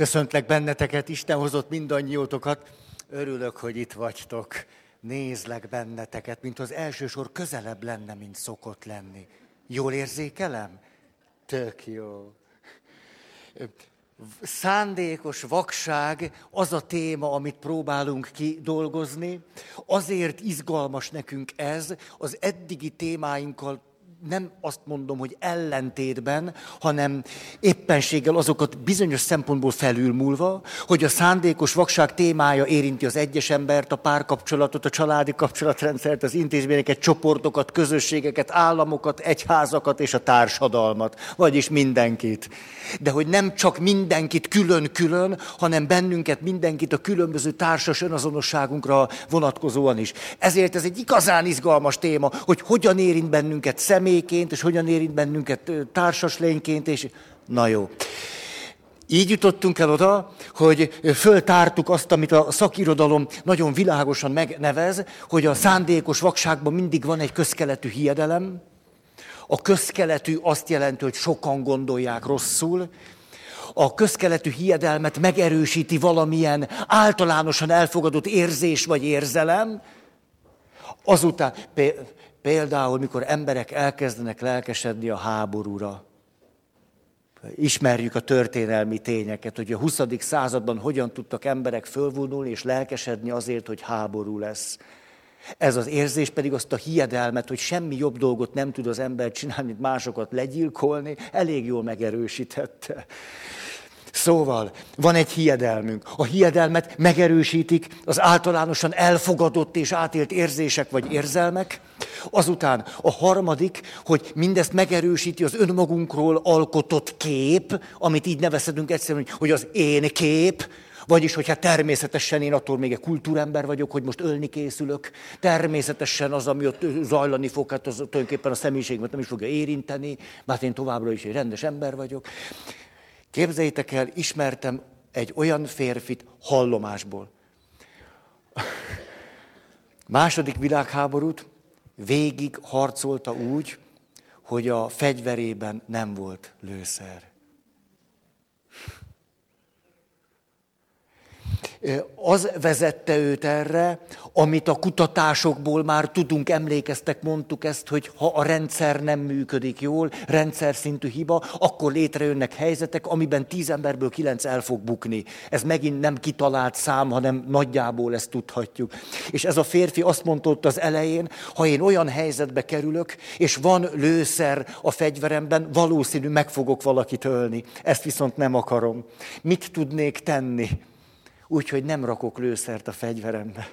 Köszöntlek benneteket, Isten hozott mindannyiótokat. Örülök, hogy itt vagytok. Nézlek benneteket, mint az első sor közelebb lenne, mint szokott lenni. Jól érzékelem? Tök jó. Szándékos vakság az a téma, amit próbálunk kidolgozni. Azért izgalmas nekünk ez, az eddigi témáinkkal nem azt mondom, hogy ellentétben, hanem éppenséggel azokat bizonyos szempontból felülmúlva, hogy a szándékos vakság témája érinti az egyes embert, a párkapcsolatot, a családi kapcsolatrendszert, az intézményeket, csoportokat, közösségeket, államokat, egyházakat és a társadalmat, vagyis mindenkit. De hogy nem csak mindenkit külön-külön, hanem bennünket, mindenkit a különböző társas önazonosságunkra vonatkozóan is. Ezért ez egy igazán izgalmas téma, hogy hogyan érint bennünket személy, személyként, és hogyan érint bennünket társas lényként, és na jó. Így jutottunk el oda, hogy föltártuk azt, amit a szakirodalom nagyon világosan megnevez, hogy a szándékos vakságban mindig van egy közkeletű hiedelem. A közkeletű azt jelenti, hogy sokan gondolják rosszul. A közkeletű hiedelmet megerősíti valamilyen általánosan elfogadott érzés vagy érzelem. Azután Például, mikor emberek elkezdenek lelkesedni a háborúra, ismerjük a történelmi tényeket, hogy a 20. században hogyan tudtak emberek fölvonulni és lelkesedni azért, hogy háború lesz. Ez az érzés pedig azt a hiedelmet, hogy semmi jobb dolgot nem tud az ember csinálni, mint másokat legyilkolni, elég jól megerősítette. Szóval van egy hiedelmünk. A hiedelmet megerősítik az általánosan elfogadott és átélt érzések vagy érzelmek. Azután a harmadik, hogy mindezt megerősíti az önmagunkról alkotott kép, amit így nevezhetünk egyszerűen, hogy az én kép, vagyis, hogyha természetesen én attól még egy kultúrember vagyok, hogy most ölni készülök, természetesen az, ami ott zajlani fog, hát az tulajdonképpen a személyiségemet nem is fogja érinteni, mert én továbbra is egy rendes ember vagyok. Képzeljétek el, ismertem egy olyan férfit hallomásból. Második világháborút végig harcolta úgy, hogy a fegyverében nem volt lőszer. Az vezette őt erre, amit a kutatásokból már tudunk, emlékeztek, mondtuk ezt, hogy ha a rendszer nem működik jól, rendszer szintű hiba, akkor létrejönnek helyzetek, amiben tíz emberből kilenc el fog bukni. Ez megint nem kitalált szám, hanem nagyjából ezt tudhatjuk. És ez a férfi azt mondta ott az elején, ha én olyan helyzetbe kerülök, és van lőszer a fegyveremben, valószínű meg fogok valakit ölni. Ezt viszont nem akarom. Mit tudnék tenni? Úgyhogy nem rakok lőszert a fegyverembe.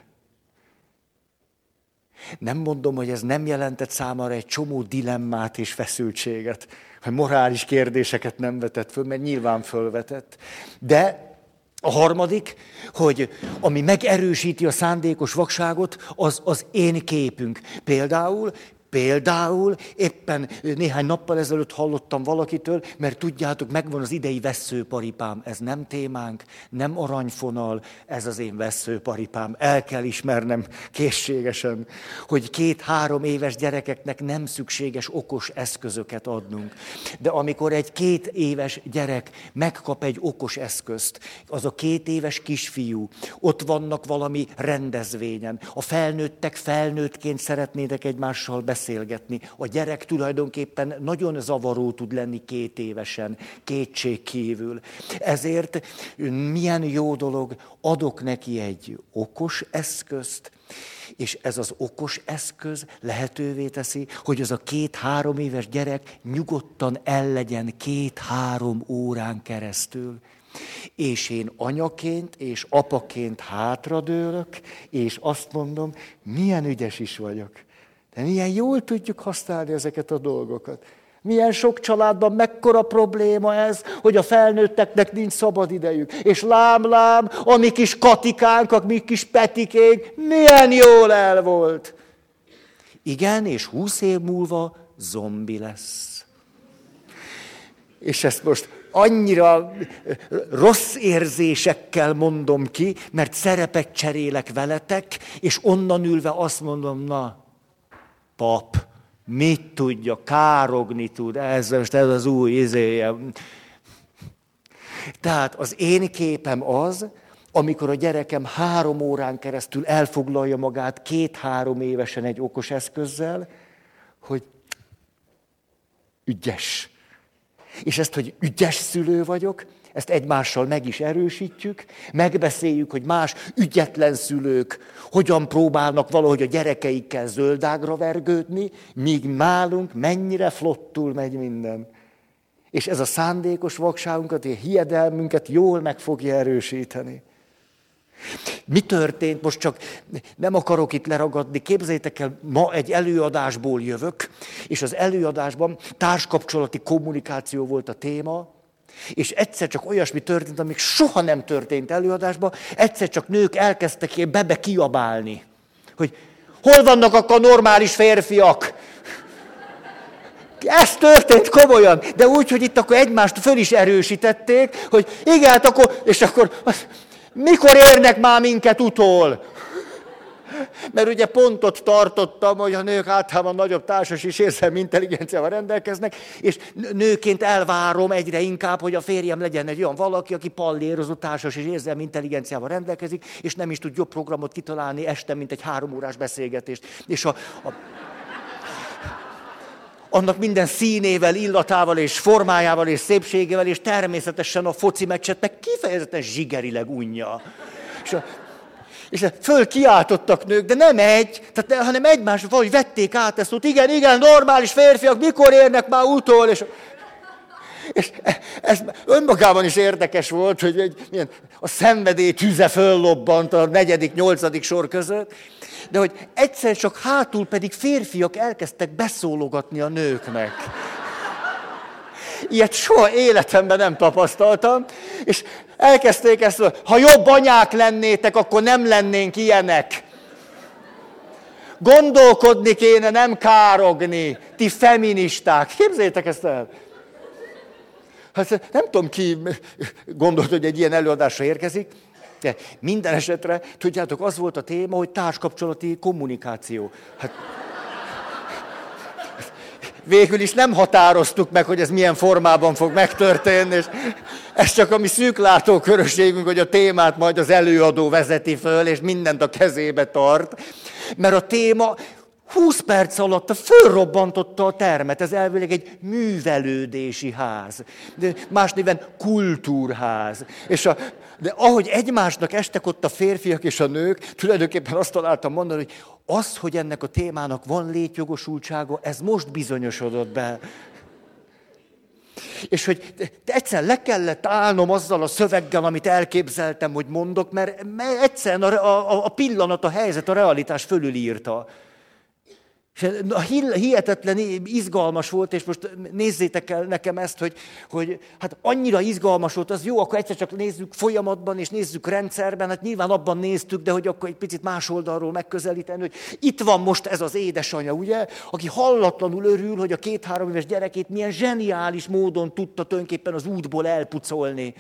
Nem mondom, hogy ez nem jelentett számára egy csomó dilemmát és feszültséget, hogy morális kérdéseket nem vetett föl, mert nyilván fölvetett. De a harmadik, hogy ami megerősíti a szándékos vakságot, az az én képünk. Például Például éppen néhány nappal ezelőtt hallottam valakitől, mert tudjátok, megvan az idei veszőparipám. Ez nem témánk, nem aranyfonal, ez az én veszőparipám. El kell ismernem készségesen, hogy két-három éves gyerekeknek nem szükséges okos eszközöket adnunk. De amikor egy két éves gyerek megkap egy okos eszközt, az a két éves kisfiú, ott vannak valami rendezvényen, a felnőttek felnőttként szeretnének egymással beszélni, beszélgetni. A gyerek tulajdonképpen nagyon zavaró tud lenni két évesen, kétség kívül. Ezért milyen jó dolog, adok neki egy okos eszközt, és ez az okos eszköz lehetővé teszi, hogy az a két-három éves gyerek nyugodtan el legyen két-három órán keresztül. És én anyaként és apaként hátradőlök, és azt mondom, milyen ügyes is vagyok. De milyen jól tudjuk használni ezeket a dolgokat. Milyen sok családban mekkora probléma ez, hogy a felnőtteknek nincs szabad idejük. És lám-lám, a mi kis katikánk, a mi kis petikénk, milyen jól el volt. Igen, és húsz év múlva zombi lesz. És ezt most annyira rossz érzésekkel mondom ki, mert szerepet cserélek veletek, és onnan ülve azt mondom, na, pap, mit tudja, károgni tud, ez, most ez az új izéje. Tehát az én képem az, amikor a gyerekem három órán keresztül elfoglalja magát két-három évesen egy okos eszközzel, hogy ügyes. És ezt, hogy ügyes szülő vagyok, ezt egymással meg is erősítjük, megbeszéljük, hogy más ügyetlen szülők hogyan próbálnak valahogy a gyerekeikkel zöldágra vergődni, míg nálunk mennyire flottul megy minden. És ez a szándékos vakságunkat, a hiedelmünket jól meg fogja erősíteni. Mi történt? Most csak nem akarok itt leragadni. Képzeljétek el, ma egy előadásból jövök, és az előadásban társkapcsolati kommunikáció volt a téma, és egyszer csak olyasmi történt, amik soha nem történt előadásban, egyszer csak nők elkezdtek bebe kiabálni, hogy hol vannak akkor normális férfiak? Ez történt komolyan, de úgy, hogy itt akkor egymást föl is erősítették, hogy igen, hát akkor, és akkor mikor érnek már minket utol? Mert ugye pontot tartottam, hogy a nők általában nagyobb társas és érzelmi intelligenciával rendelkeznek, és nőként elvárom egyre inkább, hogy a férjem legyen egy olyan valaki, aki pallérozó társas és érzelmi intelligenciával rendelkezik, és nem is tud jobb programot kitalálni este, mint egy három órás beszélgetést. És a, a annak minden színével, illatával és formájával és szépségével, és természetesen a foci meccset meg kifejezetten zsigerileg unja. És, a, és föl kiáltottak nők, de nem egy, tehát, hanem egymás, vagy vették át ezt, hogy igen, igen, normális férfiak, mikor érnek már utol, és, és ez önmagában is érdekes volt, hogy egy, milyen, a szenvedély tüze föllobbant a negyedik, nyolcadik sor között, de hogy egyszer csak hátul pedig férfiak elkezdtek beszólogatni a nőknek. Ilyet soha életemben nem tapasztaltam, és elkezdték ezt, ha jobb anyák lennétek, akkor nem lennénk ilyenek. Gondolkodni kéne, nem károgni, ti feministák. Képzeljétek ezt el! Hát nem tudom, ki gondolt, hogy egy ilyen előadásra érkezik, de minden esetre, tudjátok, az volt a téma, hogy társkapcsolati kommunikáció. Hát, végül is nem határoztuk meg, hogy ez milyen formában fog megtörténni, és ez csak a mi szűk látókörösségünk, hogy a témát majd az előadó vezeti föl, és mindent a kezébe tart. Mert a téma 20 perc alatt fölrobbantotta a termet. Ez elvileg egy művelődési ház. De más néven kultúrház. És a, de ahogy egymásnak estek ott a férfiak és a nők, tulajdonképpen azt találtam mondani, hogy az, hogy ennek a témának van létjogosultsága, ez most bizonyosodott be. És hogy egyszer le kellett állnom azzal a szöveggel, amit elképzeltem, hogy mondok, mert egyszerűen a, a, a pillanat, a helyzet, a realitás fölülírta. És hihetetlen izgalmas volt, és most nézzétek el nekem ezt, hogy, hogy hát annyira izgalmas volt, az jó, akkor egyszer csak nézzük folyamatban, és nézzük rendszerben, hát nyilván abban néztük, de hogy akkor egy picit más oldalról megközelíteni, hogy itt van most ez az édesanyja, ugye, aki hallatlanul örül, hogy a két-három éves gyerekét milyen zseniális módon tudta tulajdonképpen az útból elpucolni.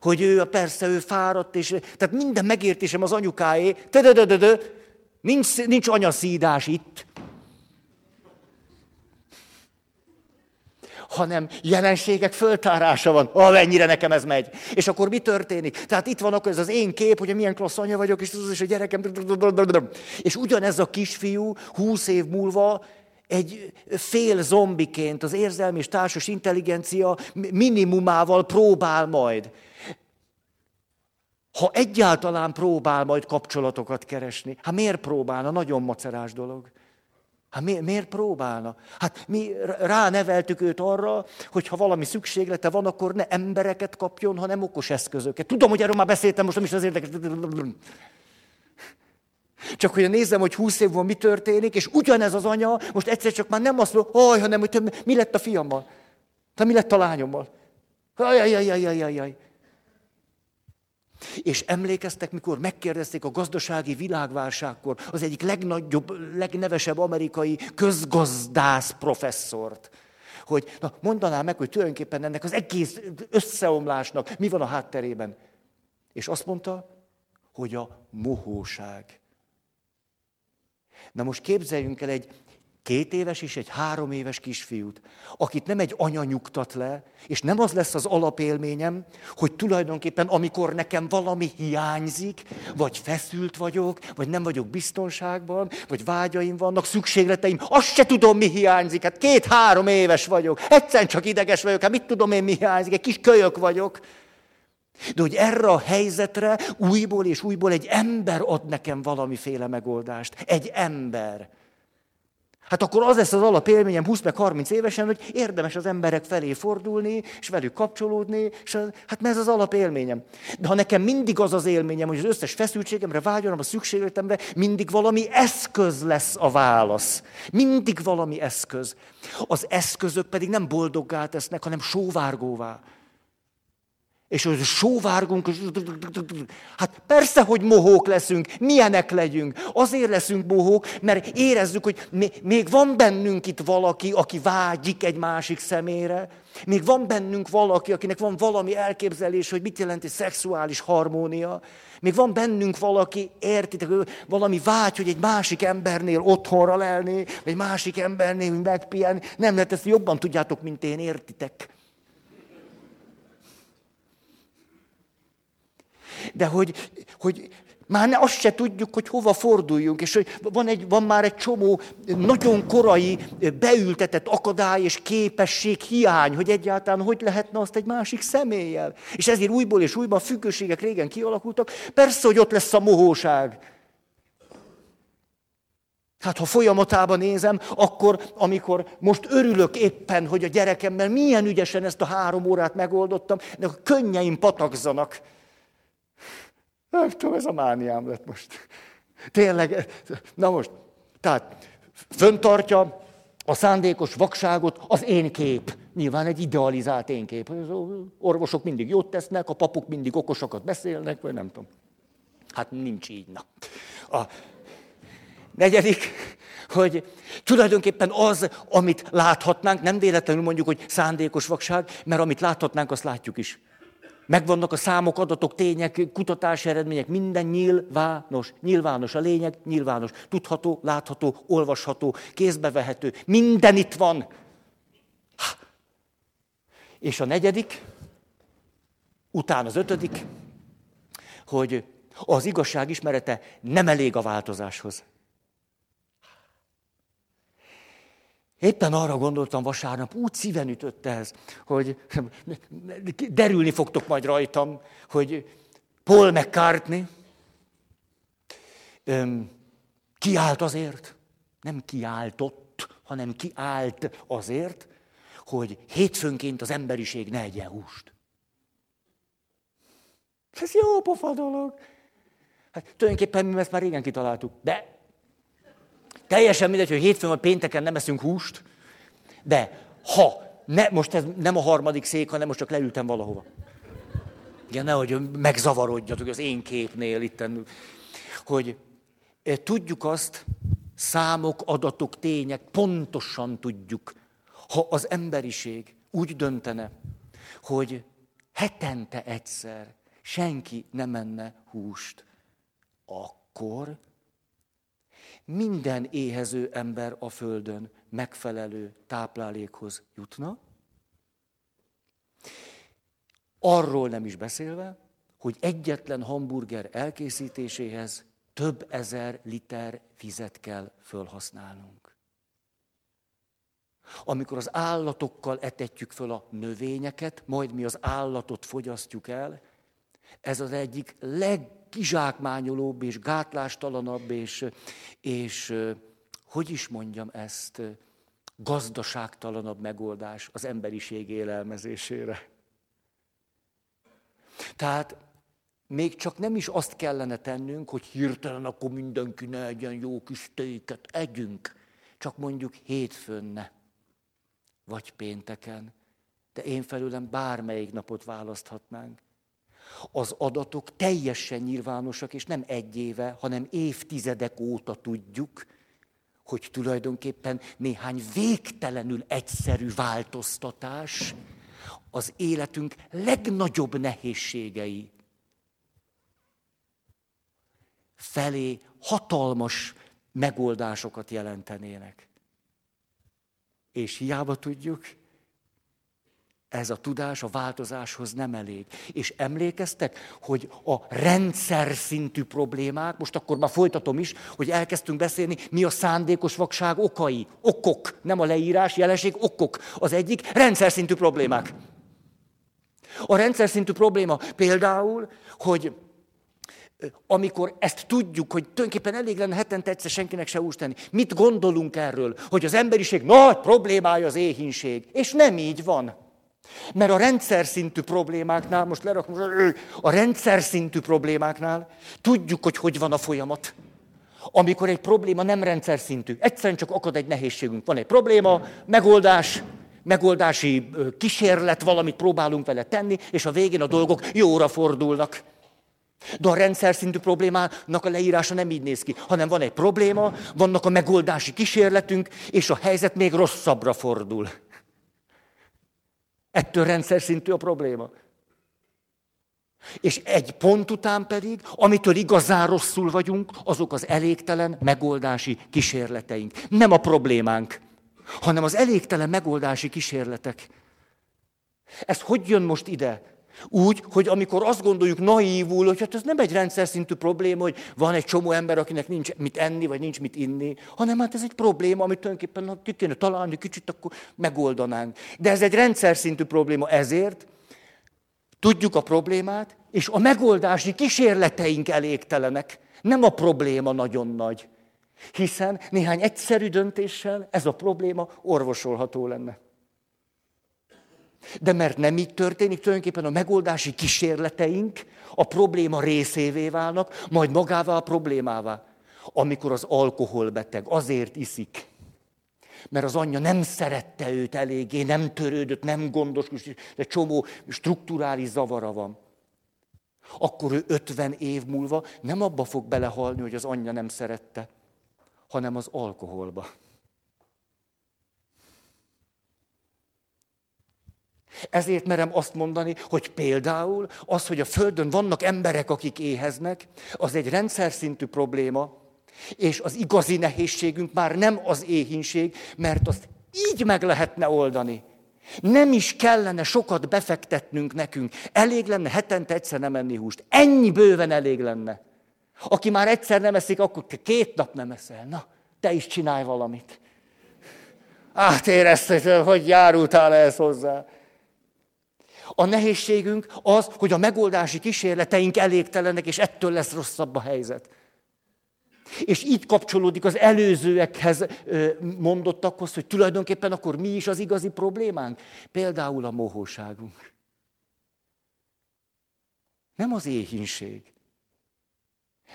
Hogy ő, persze ő fáradt, és tehát minden megértésem az anyukáé, nincs, nincs anyaszídás itt, hanem jelenségek föltárása van. Amennyire nekem ez megy. És akkor mi történik? Tehát itt van akkor ez az én kép, hogy milyen klassz anya vagyok, és is a gyerekem. És ugyanez a kisfiú húsz év múlva egy fél zombiként az érzelmi és társas intelligencia minimumával próbál majd. Ha egyáltalán próbál majd kapcsolatokat keresni, hát miért próbálna? Nagyon macerás dolog. Hát mi, miért próbálna? Hát mi ráneveltük őt arra, hogy ha valami szükséglete van, akkor ne embereket kapjon, hanem okos eszközöket. Tudom, hogy erről már beszéltem, most nem is az érdekes. Csak hogy nézem, hogy húsz év van mi történik, és ugyanez az anya most egyszer csak már nem azt mondja, hanem hogy mi lett a fiammal? Te mi lett a lányommal? Ajajajajajajaj. És emlékeztek, mikor megkérdezték a gazdasági világválságkor az egyik legnagyobb, legnevesebb amerikai közgazdász professzort, hogy na, mondaná meg, hogy tulajdonképpen ennek az egész összeomlásnak mi van a hátterében. És azt mondta, hogy a mohóság. Na most képzeljünk el egy két éves és egy három éves kisfiút, akit nem egy anya nyugtat le, és nem az lesz az alapélményem, hogy tulajdonképpen amikor nekem valami hiányzik, vagy feszült vagyok, vagy nem vagyok biztonságban, vagy vágyaim vannak, szükségleteim, azt se tudom, mi hiányzik. Hát két-három éves vagyok, egyszerűen csak ideges vagyok, hát mit tudom én, mi hiányzik, egy kis kölyök vagyok. De hogy erre a helyzetre újból és újból egy ember ad nekem valamiféle megoldást. Egy ember. Hát akkor az lesz az alapélményem 20 meg 30 évesen, hogy érdemes az emberek felé fordulni, és velük kapcsolódni, és az, hát ez az alapélményem. De ha nekem mindig az az élményem, hogy az összes feszültségemre, vágyomra, a szükségletemre, mindig valami eszköz lesz a válasz. Mindig valami eszköz. Az eszközök pedig nem boldoggá tesznek, hanem sóvárgóvá. És hogy sóvárgunk, hát persze, hogy mohók leszünk, milyenek legyünk. Azért leszünk mohók, mert érezzük, hogy még van bennünk itt valaki, aki vágyik egy másik szemére. Még van bennünk valaki, akinek van valami elképzelés, hogy mit jelent egy szexuális harmónia. Még van bennünk valaki, értitek, valami vágy, hogy egy másik embernél otthonra lelni, vagy egy másik embernél megpihenni. Nem lehet ezt jobban tudjátok, mint én, értitek. De hogy, hogy már azt se tudjuk, hogy hova forduljunk, és hogy van, egy, van már egy csomó nagyon korai beültetett akadály és képesség hiány, hogy egyáltalán hogy lehetne azt egy másik személlyel. És ezért újból és újban függőségek régen kialakultak. Persze, hogy ott lesz a mohóság. Hát ha folyamatában nézem, akkor, amikor most örülök éppen, hogy a gyerekemmel milyen ügyesen ezt a három órát megoldottam, de könnyeim patakzanak. Nem tudom, ez a mániám lett most. Tényleg, na most, tehát föntartja a szándékos vakságot az én kép. Nyilván egy idealizált én kép. Az orvosok mindig jót tesznek, a papuk mindig okosakat beszélnek, vagy nem tudom. Hát nincs így, na. A negyedik, hogy tulajdonképpen az, amit láthatnánk, nem véletlenül mondjuk, hogy szándékos vakság, mert amit láthatnánk, azt látjuk is. Megvannak a számok, adatok, tények, kutatási eredmények, minden nyilvános. Nyilvános a lényeg, nyilvános. Tudható, látható, olvasható, kézbevehető. Minden itt van. És a negyedik, utána az ötödik, hogy az igazság ismerete nem elég a változáshoz. Éppen arra gondoltam vasárnap, úgy szíven ütött ez, hogy derülni fogtok majd rajtam, hogy Paul McCartney kiállt azért, nem kiáltott, hanem kiállt azért, hogy hétfőnként az emberiség ne egyen húst. Ez jó pofa dolog. Hát tulajdonképpen mi ezt már régen kitaláltuk, de Teljesen mindegy, hogy hétfőn vagy pénteken nem eszünk húst, de ha, ne, most ez nem a harmadik szék, hanem most csak leültem valahova. Igen, nehogy megzavarodjatok az én képnél itten, hogy tudjuk azt, számok, adatok, tények, pontosan tudjuk, ha az emberiség úgy döntene, hogy hetente egyszer senki nem menne húst, akkor minden éhező ember a földön megfelelő táplálékhoz jutna. Arról nem is beszélve, hogy egyetlen hamburger elkészítéséhez több ezer liter vizet kell felhasználnunk. Amikor az állatokkal etetjük föl a növényeket, majd mi az állatot fogyasztjuk el, ez az egyik leg kizsákmányolóbb és gátlástalanabb, és, és hogy is mondjam ezt, gazdaságtalanabb megoldás az emberiség élelmezésére. Tehát még csak nem is azt kellene tennünk, hogy hirtelen akkor mindenki ne egyen jó kis téket, együnk. Csak mondjuk hétfőn ne, vagy pénteken. De én felülem bármelyik napot választhatnánk. Az adatok teljesen nyilvánosak, és nem egy éve, hanem évtizedek óta tudjuk, hogy tulajdonképpen néhány végtelenül egyszerű változtatás az életünk legnagyobb nehézségei felé hatalmas megoldásokat jelentenének. És hiába tudjuk, ez a tudás a változáshoz nem elég. És emlékeztek, hogy a rendszer szintű problémák, most akkor már folytatom is, hogy elkezdtünk beszélni, mi a szándékos vakság okai. Okok, nem a leírás, jelenség, okok. Az egyik rendszer szintű problémák. A rendszer szintű probléma például, hogy amikor ezt tudjuk, hogy tulajdonképpen elég lenne hetente egyszer senkinek se úst tenni. Mit gondolunk erről? Hogy az emberiség nagy problémája az éhínség. És nem így van. Mert a rendszer szintű problémáknál, most lerakom, a rendszer szintű problémáknál tudjuk, hogy hogy van a folyamat. Amikor egy probléma nem rendszer szintű, egyszerűen csak akad egy nehézségünk. Van egy probléma, megoldás, megoldási kísérlet, valamit próbálunk vele tenni, és a végén a dolgok jóra fordulnak. De a rendszer szintű problémának a leírása nem így néz ki, hanem van egy probléma, vannak a megoldási kísérletünk, és a helyzet még rosszabbra fordul. Ettől rendszer szintű a probléma. És egy pont után pedig, amitől igazán rosszul vagyunk, azok az elégtelen megoldási kísérleteink. Nem a problémánk, hanem az elégtelen megoldási kísérletek. Ez hogy jön most ide? Úgy, hogy amikor azt gondoljuk naívul, hogy hát ez nem egy rendszer szintű probléma, hogy van egy csomó ember, akinek nincs mit enni, vagy nincs mit inni, hanem hát ez egy probléma, amit tulajdonképpen ki kéne találni kicsit, akkor megoldanánk. De ez egy rendszer szintű probléma, ezért tudjuk a problémát, és a megoldási kísérleteink elégtelenek. Nem a probléma nagyon nagy. Hiszen néhány egyszerű döntéssel ez a probléma orvosolható lenne. De mert nem így történik, tulajdonképpen a megoldási kísérleteink a probléma részévé válnak, majd magává a problémává. Amikor az alkoholbeteg azért iszik, mert az anyja nem szerette őt eléggé, nem törődött, nem gondoskodott, de csomó strukturális zavara van. Akkor ő 50 év múlva nem abba fog belehalni, hogy az anyja nem szerette, hanem az alkoholba. Ezért merem azt mondani, hogy például az, hogy a Földön vannak emberek, akik éheznek, az egy rendszer szintű probléma, és az igazi nehézségünk már nem az éhínség, mert azt így meg lehetne oldani. Nem is kellene sokat befektetnünk nekünk. Elég lenne hetente egyszer nem enni húst. Ennyi bőven elég lenne. Aki már egyszer nem eszik, akkor két nap nem eszel. Na, te is csinálj valamit. Átérezted, hogy járultál ehhez hozzá. A nehézségünk az, hogy a megoldási kísérleteink elégtelenek, és ettől lesz rosszabb a helyzet. És így kapcsolódik az előzőekhez mondottakhoz, hogy tulajdonképpen akkor mi is az igazi problémánk? Például a mohóságunk. Nem az éhínség.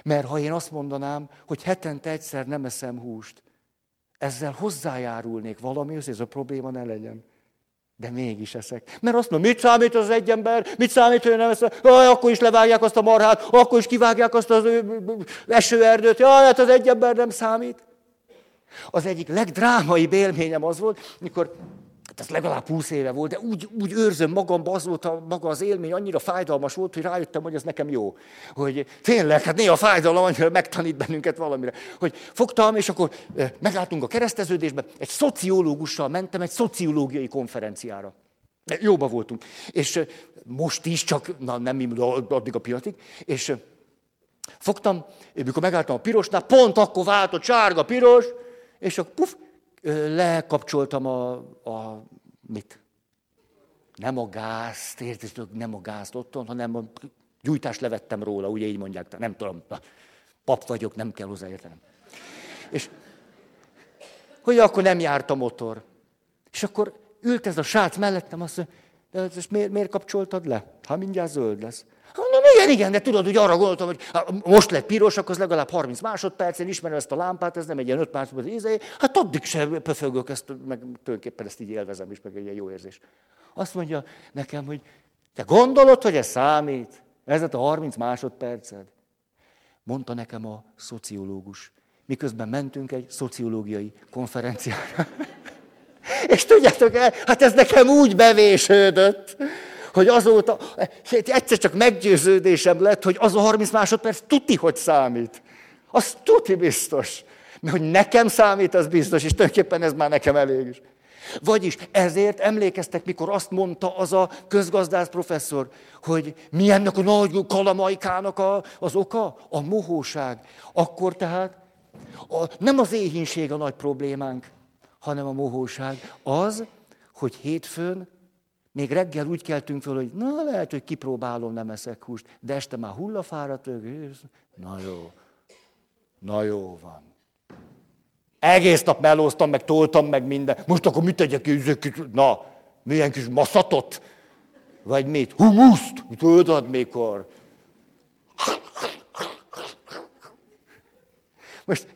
Mert ha én azt mondanám, hogy hetente egyszer nem eszem húst, ezzel hozzájárulnék valamihoz, ez a probléma ne legyen. De mégis eszek. Mert azt mondom, mit számít az egy ember, mit számít, hogy nem eszek, jaj, akkor is levágják azt a marhát, akkor is kivágják azt az esőerdőt, jaj, hát az egy ember nem számít. Az egyik legdrámai élményem az volt, mikor ez legalább 20 éve volt, de úgy, úgy őrzöm magamba, az volt a, maga az élmény, annyira fájdalmas volt, hogy rájöttem, hogy ez nekem jó. Hogy tényleg, hát néha fájdalom annyira megtanít bennünket valamire. Hogy fogtam, és akkor megálltunk a kereszteződésbe, egy szociológussal mentem egy szociológiai konferenciára. Jóba voltunk. És most is, csak na, nem addig a pillanatig, és fogtam, mikor megálltam a pirosnál, pont akkor váltott sárga, piros, és akkor puf, lekapcsoltam a, a mit? Nem a gázt, érted, nem a gázt otthon, hanem a gyújtást levettem róla, ugye így mondják, nem tudom, pap vagyok, nem kell hozzáértenem. És hogy akkor nem járt a motor. És akkor ült ez a srác mellettem, azt mondja, de ezt miért, miért kapcsoltad le? Ha mindjárt zöld lesz. Igen, igen, de tudod, hogy arra gondoltam, hogy most lett piros, akkor az legalább 30 másodperc, én ismerem ezt a lámpát, ez nem egy ilyen 5 másodperc ízé, hát addig sem pöfögök, ezt, meg tulajdonképpen ezt így élvezem is, meg egy ilyen jó érzés. Azt mondja nekem, hogy te gondolod, hogy ez számít? Ez a 30 másodperced? Mondta nekem a szociológus. Miközben mentünk egy szociológiai konferenciára. És tudjátok el, hát ez nekem úgy bevésődött, hogy azóta egyszer csak meggyőződésem lett, hogy az a 30 másodperc tuti, hogy számít. Az tuti biztos. Mert hogy nekem számít, az biztos, és tulajdonképpen ez már nekem elég is. Vagyis ezért emlékeztek, mikor azt mondta az a közgazdász professzor, hogy mi ennek a nagy kalamajkának a, az oka? A mohóság. Akkor tehát a, nem az éhínség a nagy problémánk, hanem a mohóság. Az, hogy hétfőn még reggel úgy keltünk föl, hogy na lehet, hogy kipróbálom, nem eszek húst, de este már hullafáradt, na jó, na jó van. Egész nap melóztam, meg toltam, meg minden. Most akkor mit tegyek? Na, milyen kis maszatot? Vagy mit? Humuszt? Tudod mikor? Most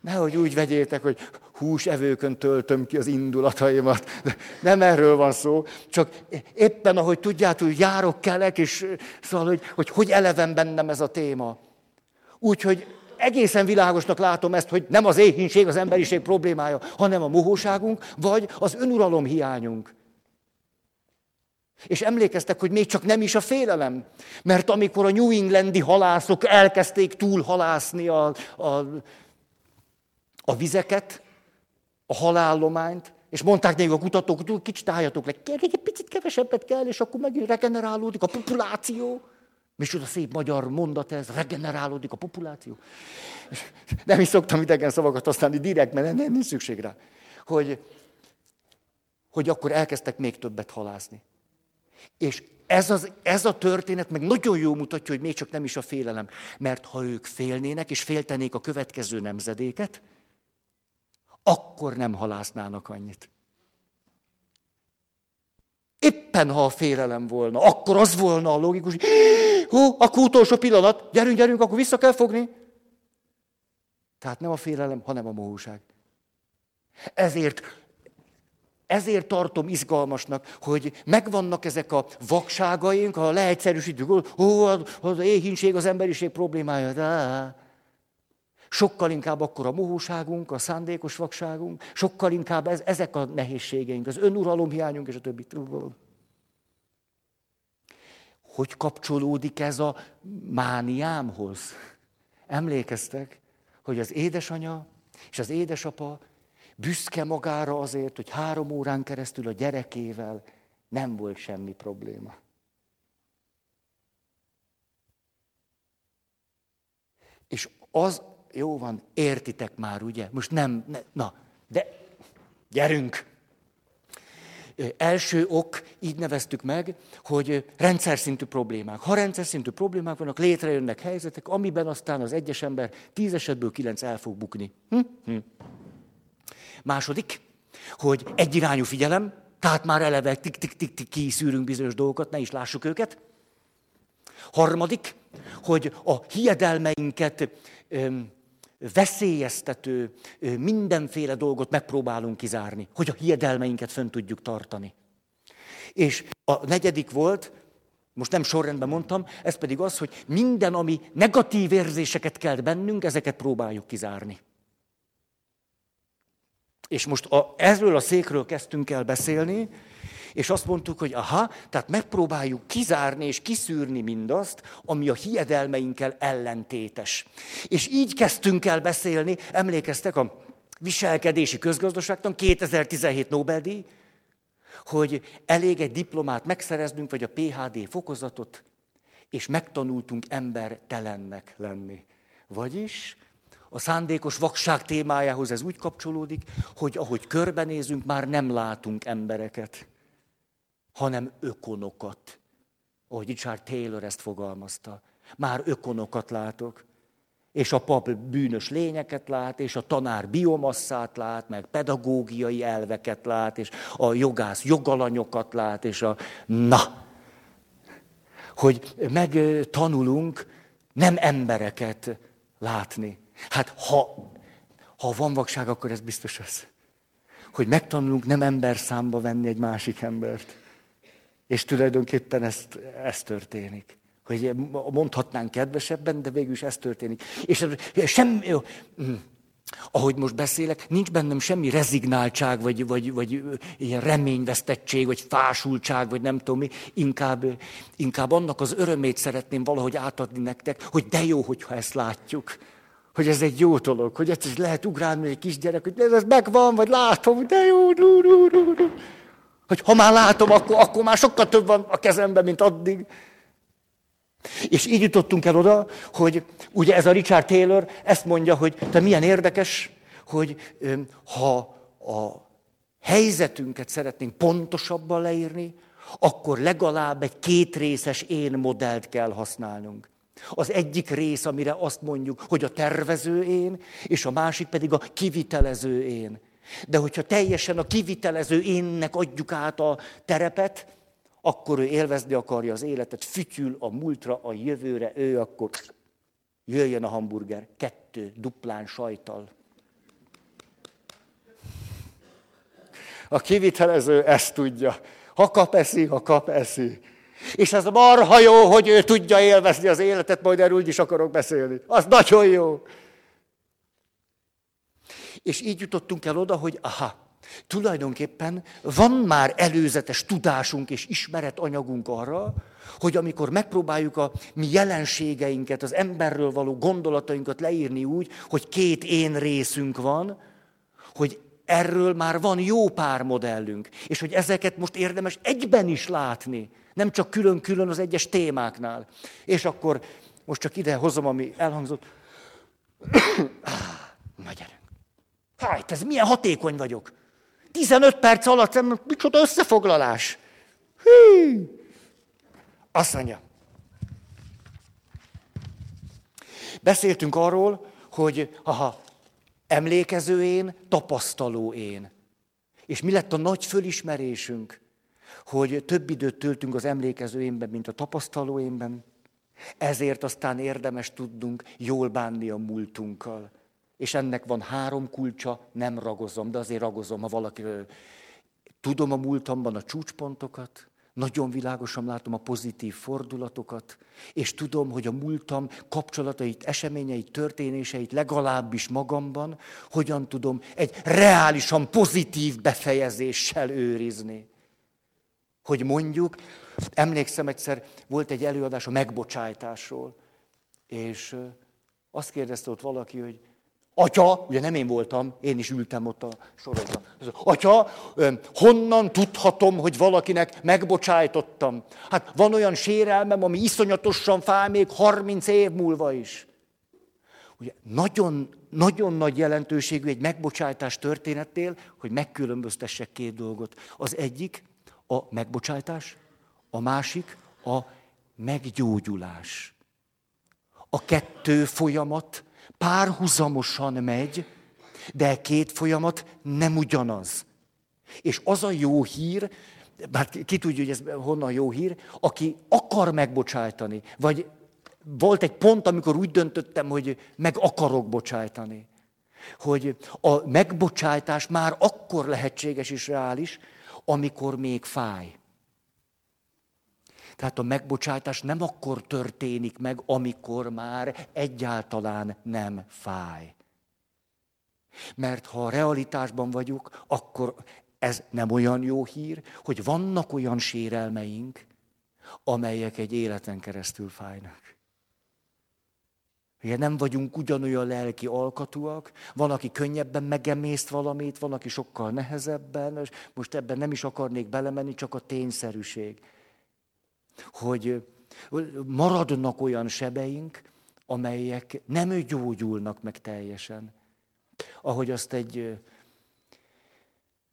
nehogy úgy vegyétek, hogy húsevőkön töltöm ki az indulataimat. De nem erről van szó, csak éppen ahogy tudjátok, járok, kelek, és szóval, hogy, hogy hogy eleven bennem ez a téma. Úgyhogy egészen világosnak látom ezt, hogy nem az éhínség az emberiség problémája, hanem a mohóságunk, vagy az önuralom hiányunk. És emlékeztek, hogy még csak nem is a félelem. Mert amikor a New Englandi halászok elkezdték túl halászni a, a, a vizeket, a halállományt, és mondták nekik a kutatók, hogy kicsit álljatok le, egy picit kevesebbet kell, és akkor megint regenerálódik a populáció. a szép magyar mondat ez, regenerálódik a populáció. Nem is szoktam idegen szavakat használni direkt, mert nem, nincs szükség rá. Hogy, hogy akkor elkezdtek még többet halászni. És ez, az, ez a történet meg nagyon jó mutatja, hogy még csak nem is a félelem. Mert ha ők félnének, és féltenék a következő nemzedéket, akkor nem halásznának annyit. Éppen ha a félelem volna, akkor az volna a logikus, hogy hú, akkor utolsó pillanat, gyerünk, gyerünk, akkor vissza kell fogni. Tehát nem a félelem, hanem a mohóság. Ezért, ezért tartom izgalmasnak, hogy megvannak ezek a vakságaink, ha leegyszerűsítjük, ó, az éhínség az emberiség problémája. De, Sokkal inkább akkor a mohóságunk, a szándékos vakságunk, sokkal inkább ez, ezek a nehézségeink, az önuralom hiányunk és a többi. Hogy kapcsolódik ez a mániámhoz? Emlékeztek, hogy az édesanya és az édesapa büszke magára azért, hogy három órán keresztül a gyerekével nem volt semmi probléma. És az jó van, értitek már, ugye? Most nem, ne, na, de gyerünk! Első ok, így neveztük meg, hogy rendszer szintű problémák. Ha rendszer szintű problémák vannak, létrejönnek helyzetek, amiben aztán az egyes ember tíz esetből kilenc el fog bukni. Hm? Hm. Második, hogy egyirányú figyelem, tehát már eleve tik-tik-tik kiszűrünk bizonyos dolgokat, ne is lássuk őket. Harmadik, hogy a hiedelmeinket veszélyeztető mindenféle dolgot megpróbálunk kizárni, hogy a hiedelmeinket fönn tudjuk tartani. És a negyedik volt, most nem sorrendben mondtam, ez pedig az, hogy minden, ami negatív érzéseket kelt bennünk, ezeket próbáljuk kizárni. És most a, erről a székről kezdtünk el beszélni, és azt mondtuk, hogy aha, tehát megpróbáljuk kizárni és kiszűrni mindazt, ami a hiedelmeinkkel ellentétes. És így kezdtünk el beszélni, emlékeztek a viselkedési közgazdaságtan, 2017 Nobel-díj, hogy elég egy diplomát megszereznünk, vagy a PHD fokozatot, és megtanultunk embertelennek lenni. Vagyis a szándékos vakság témájához ez úgy kapcsolódik, hogy ahogy körbenézünk, már nem látunk embereket hanem ökonokat. Ahogy Richard Taylor ezt fogalmazta. Már ökonokat látok. És a pap bűnös lényeket lát, és a tanár biomasszát lát, meg pedagógiai elveket lát, és a jogász jogalanyokat lát, és a... Na! Hogy megtanulunk nem embereket látni. Hát ha, ha van vakság, akkor ez biztos az. Hogy megtanulunk nem ember számba venni egy másik embert. És tulajdonképpen ezt, ez történik. Hogy mondhatnánk kedvesebben, de végül is ez történik. És sem, mm, ahogy most beszélek, nincs bennem semmi rezignáltság, vagy, vagy, vagy ilyen reményvesztettség, vagy fásultság, vagy nem tudom mi. Inkább, inkább annak az örömét szeretném valahogy átadni nektek, hogy de jó, hogyha ezt látjuk. Hogy ez egy jó dolog, hogy is lehet ugrálni egy kisgyerek, hogy ez megvan, vagy látom, de jó, rú, rú, rú, rú. Hogy ha már látom, akkor, akkor már sokkal több van a kezemben, mint addig. És így jutottunk el oda, hogy ugye ez a Richard Taylor ezt mondja, hogy te milyen érdekes, hogy ha a helyzetünket szeretnénk pontosabban leírni, akkor legalább egy kétrészes én modellt kell használnunk. Az egyik rész, amire azt mondjuk, hogy a tervező én, és a másik pedig a kivitelező én. De hogyha teljesen a kivitelező énnek adjuk át a terepet, akkor ő élvezni akarja az életet, fütyül a múltra, a jövőre, ő akkor jöjjön a hamburger, kettő, duplán sajtal. A kivitelező ezt tudja. Ha kap, eszi, ha kap, eszi. És ez marha jó, hogy ő tudja élvezni az életet, majd erről is akarok beszélni. Az nagyon jó. És így jutottunk el oda, hogy aha, tulajdonképpen van már előzetes tudásunk és ismeretanyagunk arra, hogy amikor megpróbáljuk a mi jelenségeinket, az emberről való gondolatainkat leírni úgy, hogy két én részünk van, hogy erről már van jó pár modellünk, és hogy ezeket most érdemes egyben is látni, nem csak külön-külön az egyes témáknál. És akkor most csak ide hozom, ami elhangzott. Na gyerünk. Hát, ez milyen hatékony vagyok. 15 perc alatt, micsoda összefoglalás. Hű. Azt mondja. Beszéltünk arról, hogy ha emlékező én, tapasztaló én. És mi lett a nagy fölismerésünk? Hogy több időt töltünk az emlékező énben, mint a tapasztaló énben. Ezért aztán érdemes tudnunk jól bánni a múltunkkal. És ennek van három kulcsa, nem ragozom, de azért ragozom, ha valaki... Tudom a múltamban a csúcspontokat, nagyon világosan látom a pozitív fordulatokat, és tudom, hogy a múltam kapcsolatait, eseményeit, történéseit legalábbis magamban, hogyan tudom egy reálisan pozitív befejezéssel őrizni. Hogy mondjuk, emlékszem egyszer, volt egy előadás a megbocsájtásról, és azt kérdezte ott valaki, hogy Atya, ugye nem én voltam, én is ültem ott a sorokban. Atya, honnan tudhatom, hogy valakinek megbocsájtottam? Hát van olyan sérelmem, ami iszonyatosan fáj még 30 év múlva is. Ugye nagyon, nagyon nagy jelentőségű egy megbocsájtás történettél, hogy megkülönböztessek két dolgot. Az egyik a megbocsájtás, a másik a meggyógyulás. A kettő folyamat párhuzamosan megy, de két folyamat nem ugyanaz. És az a jó hír, bár ki tudja, hogy ez honnan jó hír, aki akar megbocsájtani, vagy volt egy pont, amikor úgy döntöttem, hogy meg akarok bocsájtani. Hogy a megbocsájtás már akkor lehetséges és reális, amikor még fáj. Tehát a megbocsátás nem akkor történik meg, amikor már egyáltalán nem fáj. Mert ha a realitásban vagyunk, akkor ez nem olyan jó hír, hogy vannak olyan sérelmeink, amelyek egy életen keresztül fájnak. Ugye nem vagyunk ugyanolyan lelki alkatúak, van, aki könnyebben megemészt valamit, van, aki sokkal nehezebben, és most ebben nem is akarnék belemenni, csak a tényszerűség hogy maradnak olyan sebeink, amelyek nem gyógyulnak meg teljesen. Ahogy azt egy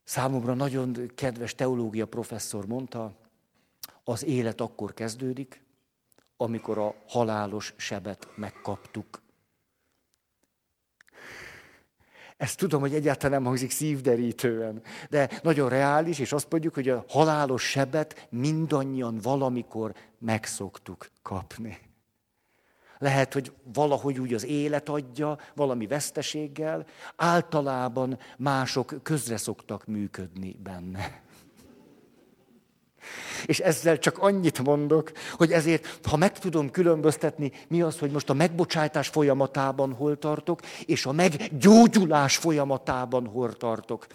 számomra nagyon kedves teológia professzor mondta, az élet akkor kezdődik, amikor a halálos sebet megkaptuk. Ezt tudom, hogy egyáltalán nem hangzik szívderítően, de nagyon reális, és azt mondjuk, hogy a halálos sebet mindannyian valamikor megszoktuk kapni. Lehet, hogy valahogy úgy az élet adja, valami veszteséggel, általában mások közre szoktak működni benne. És ezzel csak annyit mondok, hogy ezért, ha meg tudom különböztetni, mi az, hogy most a megbocsátás folyamatában hol tartok, és a meggyógyulás folyamatában hol tartok.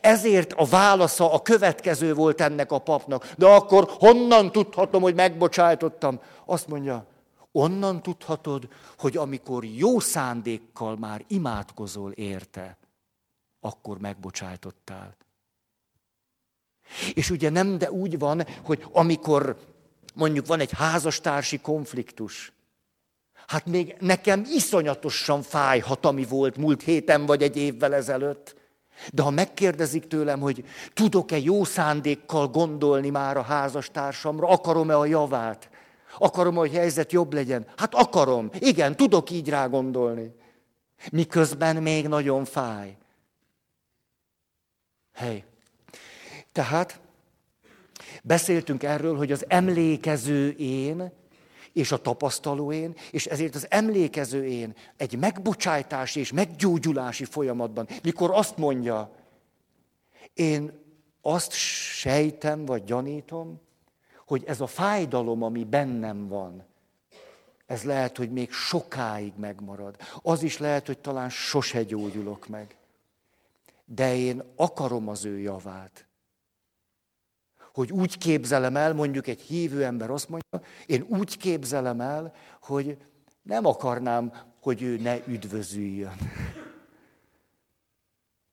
Ezért a válasza a következő volt ennek a papnak. De akkor honnan tudhatom, hogy megbocsájtottam? Azt mondja, Onnan tudhatod, hogy amikor jó szándékkal már imádkozol érte, akkor megbocsájtottál. És ugye nem, de úgy van, hogy amikor mondjuk van egy házastársi konfliktus, hát még nekem iszonyatosan fájhat, ami volt múlt héten vagy egy évvel ezelőtt. De ha megkérdezik tőlem, hogy tudok-e jó szándékkal gondolni már a házastársamra, akarom-e a javát, akarom, hogy a helyzet jobb legyen, hát akarom, igen, tudok így rá gondolni. Miközben még nagyon fáj. Hely. Tehát beszéltünk erről, hogy az emlékező én és a tapasztaló én, és ezért az emlékező én egy megbocsájtási és meggyógyulási folyamatban, mikor azt mondja, én azt sejtem, vagy gyanítom, hogy ez a fájdalom, ami bennem van, ez lehet, hogy még sokáig megmarad. Az is lehet, hogy talán sose gyógyulok meg. De én akarom az ő javát hogy úgy képzelem el, mondjuk egy hívő ember azt mondja, én úgy képzelem el, hogy nem akarnám, hogy ő ne üdvözüljön.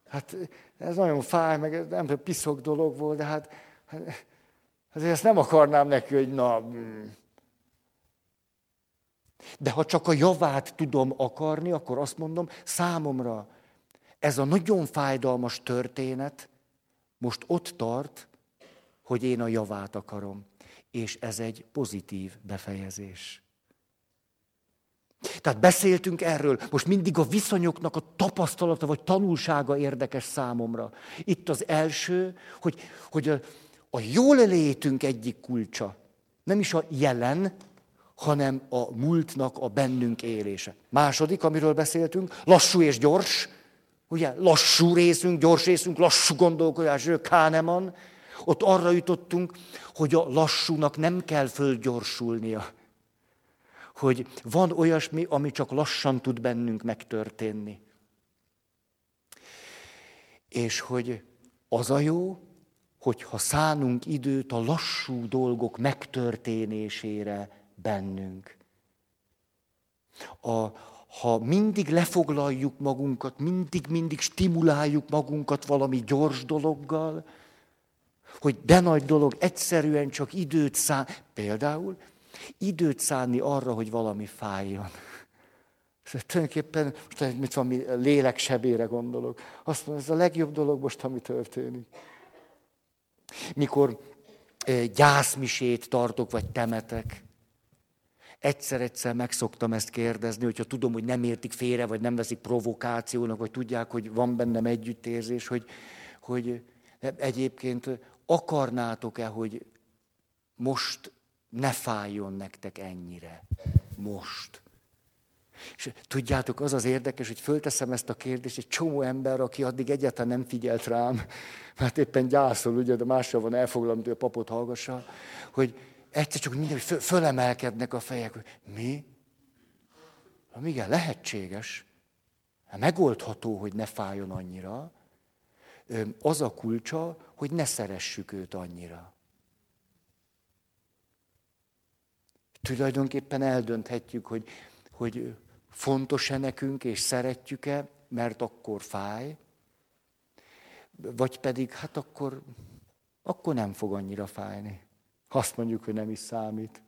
Hát ez nagyon fáj, meg ez nem piszok dolog volt, de hát, hát ezt nem akarnám neki, hogy na... Mm. De ha csak a javát tudom akarni, akkor azt mondom, számomra ez a nagyon fájdalmas történet most ott tart, hogy én a javát akarom. És ez egy pozitív befejezés. Tehát beszéltünk erről, most mindig a viszonyoknak a tapasztalata vagy tanulsága érdekes számomra. Itt az első, hogy, hogy a, a jól létünk egyik kulcsa, nem is a jelen, hanem a múltnak a bennünk élése. Második, amiről beszéltünk, lassú és gyors. Ugye, lassú részünk, gyors részünk, lassú gondolkodás, Kahneman, ott arra jutottunk, hogy a lassúnak nem kell fölgyorsulnia. Hogy van olyasmi, ami csak lassan tud bennünk megtörténni. És hogy az a jó, hogyha szánunk időt a lassú dolgok megtörténésére bennünk. A, ha mindig lefoglaljuk magunkat, mindig-mindig stimuláljuk magunkat valami gyors dologgal, hogy de nagy dolog, egyszerűen csak időt szán, például időt szánni arra, hogy valami fájjon. Szóval tulajdonképpen, most mit van, lélek sebére gondolok. Azt mondom, ez a legjobb dolog most, ami történik. Mikor gyászmisét tartok, vagy temetek, egyszer-egyszer megszoktam ezt kérdezni, hogyha tudom, hogy nem értik félre, vagy nem veszik provokációnak, vagy tudják, hogy van bennem együttérzés, hogy, hogy egyébként akarnátok-e, hogy most ne fájjon nektek ennyire? Most. És tudjátok, az az érdekes, hogy fölteszem ezt a kérdést, egy csomó ember, aki addig egyáltalán nem figyelt rám, mert éppen gyászol, ugye, de mással van elfoglalom, hogy a papot hallgassa, hogy egyszer csak minden, föl, fölemelkednek a fejek, hogy mi? Hát igen, lehetséges. Hát megoldható, hogy ne fájjon annyira. Az a kulcsa, hogy ne szeressük őt annyira. Tulajdonképpen eldönthetjük, hogy, hogy fontos-e nekünk, és szeretjük-e, mert akkor fáj, vagy pedig, hát akkor, akkor nem fog annyira fájni. Azt mondjuk, hogy nem is számít.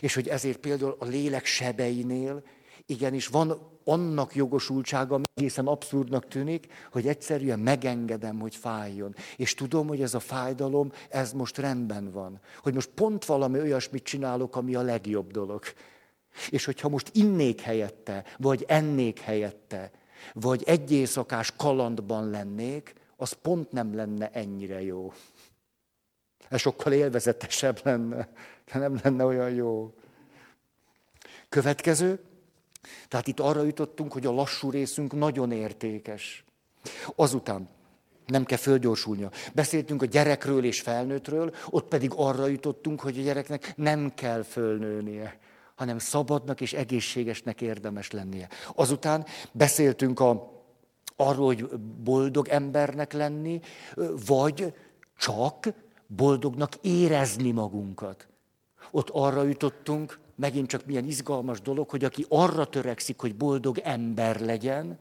És hogy ezért például a lélek sebeinél igenis van annak jogosultsága, ami egészen abszurdnak tűnik, hogy egyszerűen megengedem, hogy fájjon. És tudom, hogy ez a fájdalom, ez most rendben van. Hogy most pont valami olyasmit csinálok, ami a legjobb dolog. És hogyha most innék helyette, vagy ennék helyette, vagy egy éjszakás kalandban lennék, az pont nem lenne ennyire jó. Ez sokkal élvezetesebb lenne, de nem lenne olyan jó. Következő, tehát itt arra jutottunk, hogy a lassú részünk nagyon értékes. Azután nem kell fölgyorsulnia. Beszéltünk a gyerekről és felnőttről, ott pedig arra jutottunk, hogy a gyereknek nem kell fölnőnie, hanem szabadnak és egészségesnek érdemes lennie. Azután beszéltünk a, arról, hogy boldog embernek lenni, vagy csak boldognak érezni magunkat. ott arra jutottunk, megint csak milyen izgalmas dolog, hogy aki arra törekszik, hogy boldog ember legyen,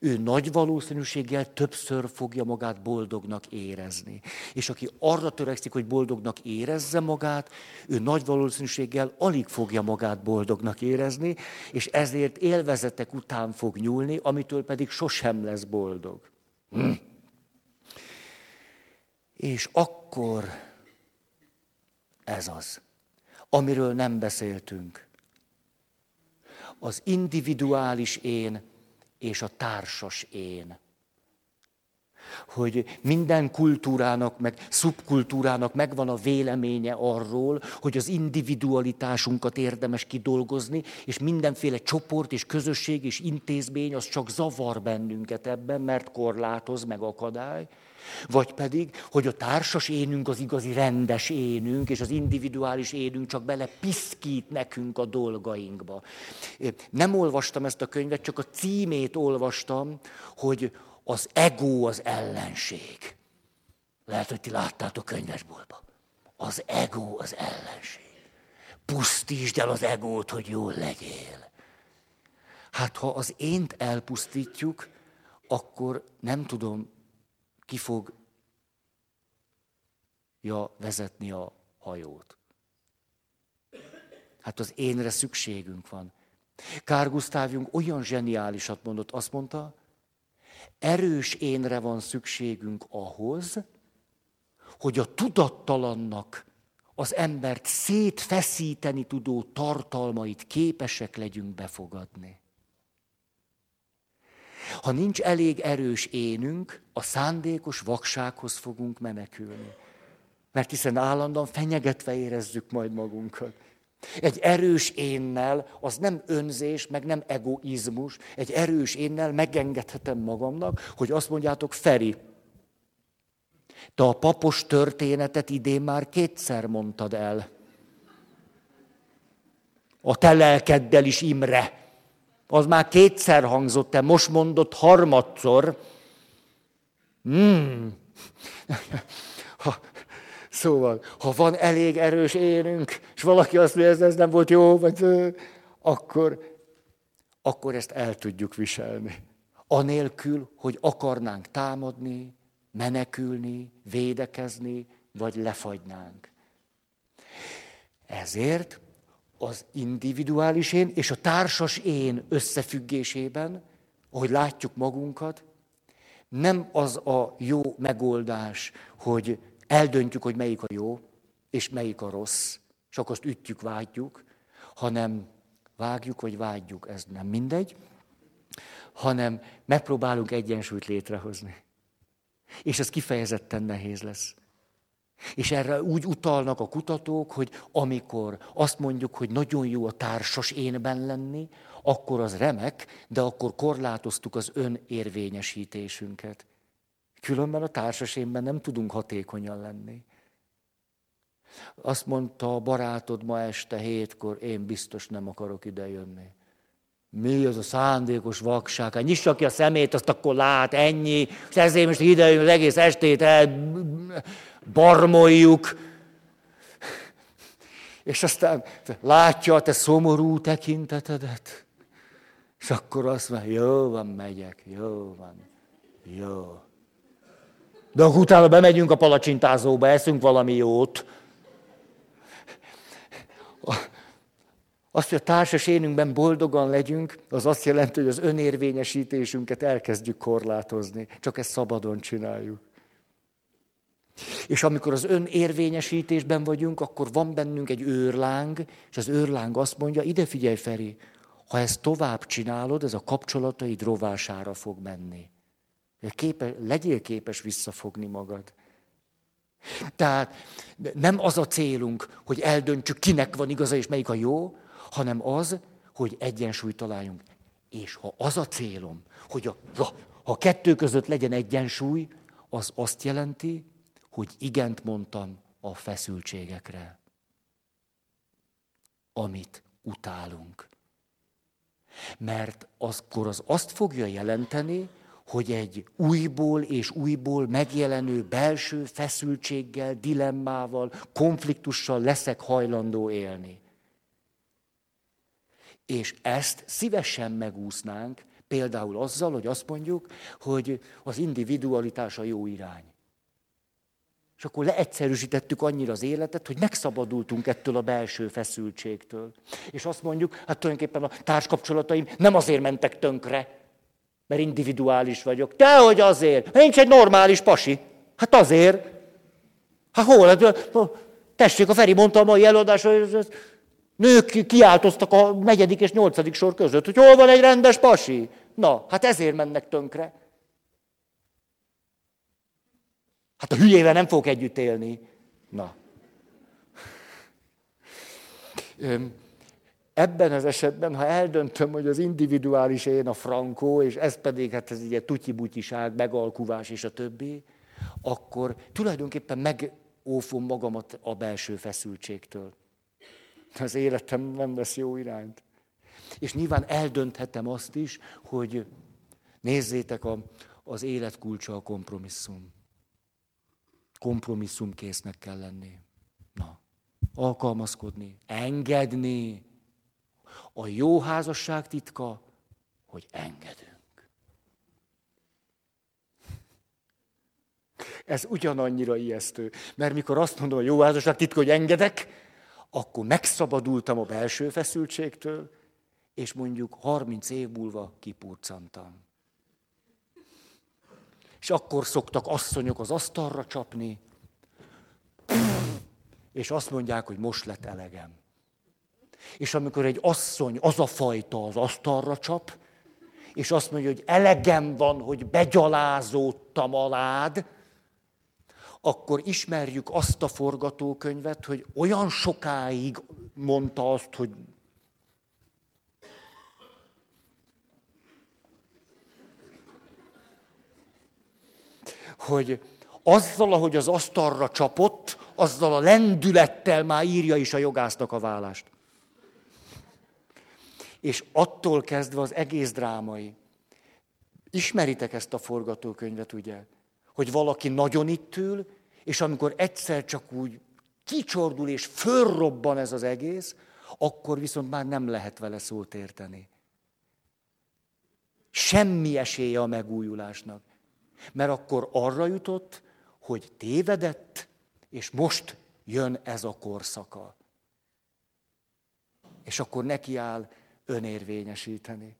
ő nagy valószínűséggel többször fogja magát boldognak érezni. És aki arra törekszik, hogy boldognak érezze magát, ő nagy valószínűséggel alig fogja magát boldognak érezni, és ezért élvezetek után fog nyúlni, amitől pedig sosem lesz boldog. Hm. És akkor ez az, amiről nem beszéltünk. Az individuális én és a társas én. Hogy minden kultúrának, meg szubkultúrának megvan a véleménye arról, hogy az individualitásunkat érdemes kidolgozni, és mindenféle csoport és közösség és intézmény az csak zavar bennünket ebben, mert korlátoz, meg akadály. Vagy pedig, hogy a társas énünk az igazi rendes énünk, és az individuális énünk csak bele piszkít nekünk a dolgainkba. Nem olvastam ezt a könyvet, csak a címét olvastam, hogy az ego az ellenség. Lehet, hogy ti láttátok könyvesboltba. Az ego az ellenség. Pusztítsd el az egót, hogy jól legyél. Hát ha az ént elpusztítjuk, akkor nem tudom, ki fogja vezetni a hajót. Hát az énre szükségünk van. Kár olyan zseniálisat mondott, azt mondta, erős énre van szükségünk ahhoz, hogy a tudattalannak az embert szétfeszíteni tudó tartalmait képesek legyünk befogadni. Ha nincs elég erős énünk, a szándékos vaksághoz fogunk menekülni. Mert hiszen állandóan fenyegetve érezzük majd magunkat. Egy erős énnel az nem önzés, meg nem egoizmus. Egy erős énnel megengedhetem magamnak, hogy azt mondjátok, Feri, te a papos történetet idén már kétszer mondtad el. A te lelkeddel is Imre az már kétszer hangzott el, most mondott harmadszor. Hmm. Szóval, ha van elég erős érünk, és valaki azt mondja, ez, ez nem volt jó, vagy, akkor, akkor ezt el tudjuk viselni. Anélkül, hogy akarnánk támadni, menekülni, védekezni, vagy lefagynánk. Ezért az individuális én és a társas én összefüggésében, ahogy látjuk magunkat, nem az a jó megoldás, hogy eldöntjük, hogy melyik a jó, és melyik a rossz, csak azt ütjük, vágyjuk, hanem vágjuk, vagy vágyjuk, ez nem mindegy, hanem megpróbálunk egyensúlyt létrehozni. És ez kifejezetten nehéz lesz. És erre úgy utalnak a kutatók, hogy amikor azt mondjuk, hogy nagyon jó a társas énben lenni, akkor az remek, de akkor korlátoztuk az önérvényesítésünket. Különben a társas énben nem tudunk hatékonyan lenni. Azt mondta a barátod ma este hétkor, én biztos nem akarok idejönni. Mi az a szándékos vakság? Hát nyissa ki a szemét, azt akkor lát, ennyi, és ezért most idejön az egész estét el barmoljuk, és aztán látja a te szomorú tekintetedet, és akkor azt mondja, jó van, megyek, jó van, jó. De akkor utána bemegyünk a palacsintázóba, eszünk valami jót. Azt, hogy a társas énünkben boldogan legyünk, az azt jelenti, hogy az önérvényesítésünket elkezdjük korlátozni. Csak ezt szabadon csináljuk. És amikor az önérvényesítésben vagyunk, akkor van bennünk egy őrláng, és az őrláng azt mondja, ide figyelj Feri, ha ezt tovább csinálod, ez a kapcsolataid rovására fog menni. Képe, legyél képes visszafogni magad. Tehát nem az a célunk, hogy eldöntsük, kinek van igaza és melyik a jó, hanem az, hogy egyensúlyt találjunk. És ha az a célom, hogy a, ha a kettő között legyen egyensúly, az azt jelenti, hogy igent mondtam a feszültségekre, amit utálunk. Mert azkor az azt fogja jelenteni, hogy egy újból és újból megjelenő belső feszültséggel, dilemmával, konfliktussal leszek hajlandó élni. És ezt szívesen megúsznánk, például azzal, hogy azt mondjuk, hogy az individualitás a jó irány. És akkor leegyszerűsítettük annyira az életet, hogy megszabadultunk ettől a belső feszültségtől. És azt mondjuk, hát tulajdonképpen a társkapcsolataim nem azért mentek tönkre, mert individuális vagyok. Dehogy azért, mert nincs egy normális pasi. Hát azért. Hát hol? Hát, tessék, a Feri mondta a mai előadás, hogy nők kiáltoztak a negyedik és nyolcadik sor között, hogy hol van egy rendes pasi. Na, hát ezért mennek tönkre. Hát a hülyével nem fogok együtt élni. Na. Ebben az esetben, ha eldöntöm, hogy az individuális én a frankó, és ez pedig hát ez ugye tutyi-butyiság, megalkuvás és a többi, akkor tulajdonképpen megófom magamat a belső feszültségtől. Az életem nem vesz jó irányt. És nyilván eldönthetem azt is, hogy nézzétek, a, az élet kulcsa a kompromisszum. Kompromisszumkésznek kell lenni. Na, alkalmazkodni, engedni. A jó házasság titka, hogy engedünk. Ez ugyanannyira ijesztő. Mert mikor azt mondom, a jó házasság titka, hogy engedek, akkor megszabadultam a belső feszültségtől, és mondjuk 30 év múlva kipurcantam. És akkor szoktak asszonyok az asztalra csapni, és azt mondják, hogy most lett elegem. És amikor egy asszony, az a fajta az asztalra csap, és azt mondja, hogy elegem van, hogy begyalázódtam alád, akkor ismerjük azt a forgatókönyvet, hogy olyan sokáig mondta azt, hogy hogy azzal, ahogy az asztalra csapott, azzal a lendülettel már írja is a jogásznak a vállást. És attól kezdve az egész drámai. Ismeritek ezt a forgatókönyvet, ugye? Hogy valaki nagyon itt ül, és amikor egyszer csak úgy kicsordul és fölrobban ez az egész, akkor viszont már nem lehet vele szót érteni. Semmi esélye a megújulásnak. Mert akkor arra jutott, hogy tévedett, és most jön ez a korszaka. És akkor neki áll önérvényesíteni.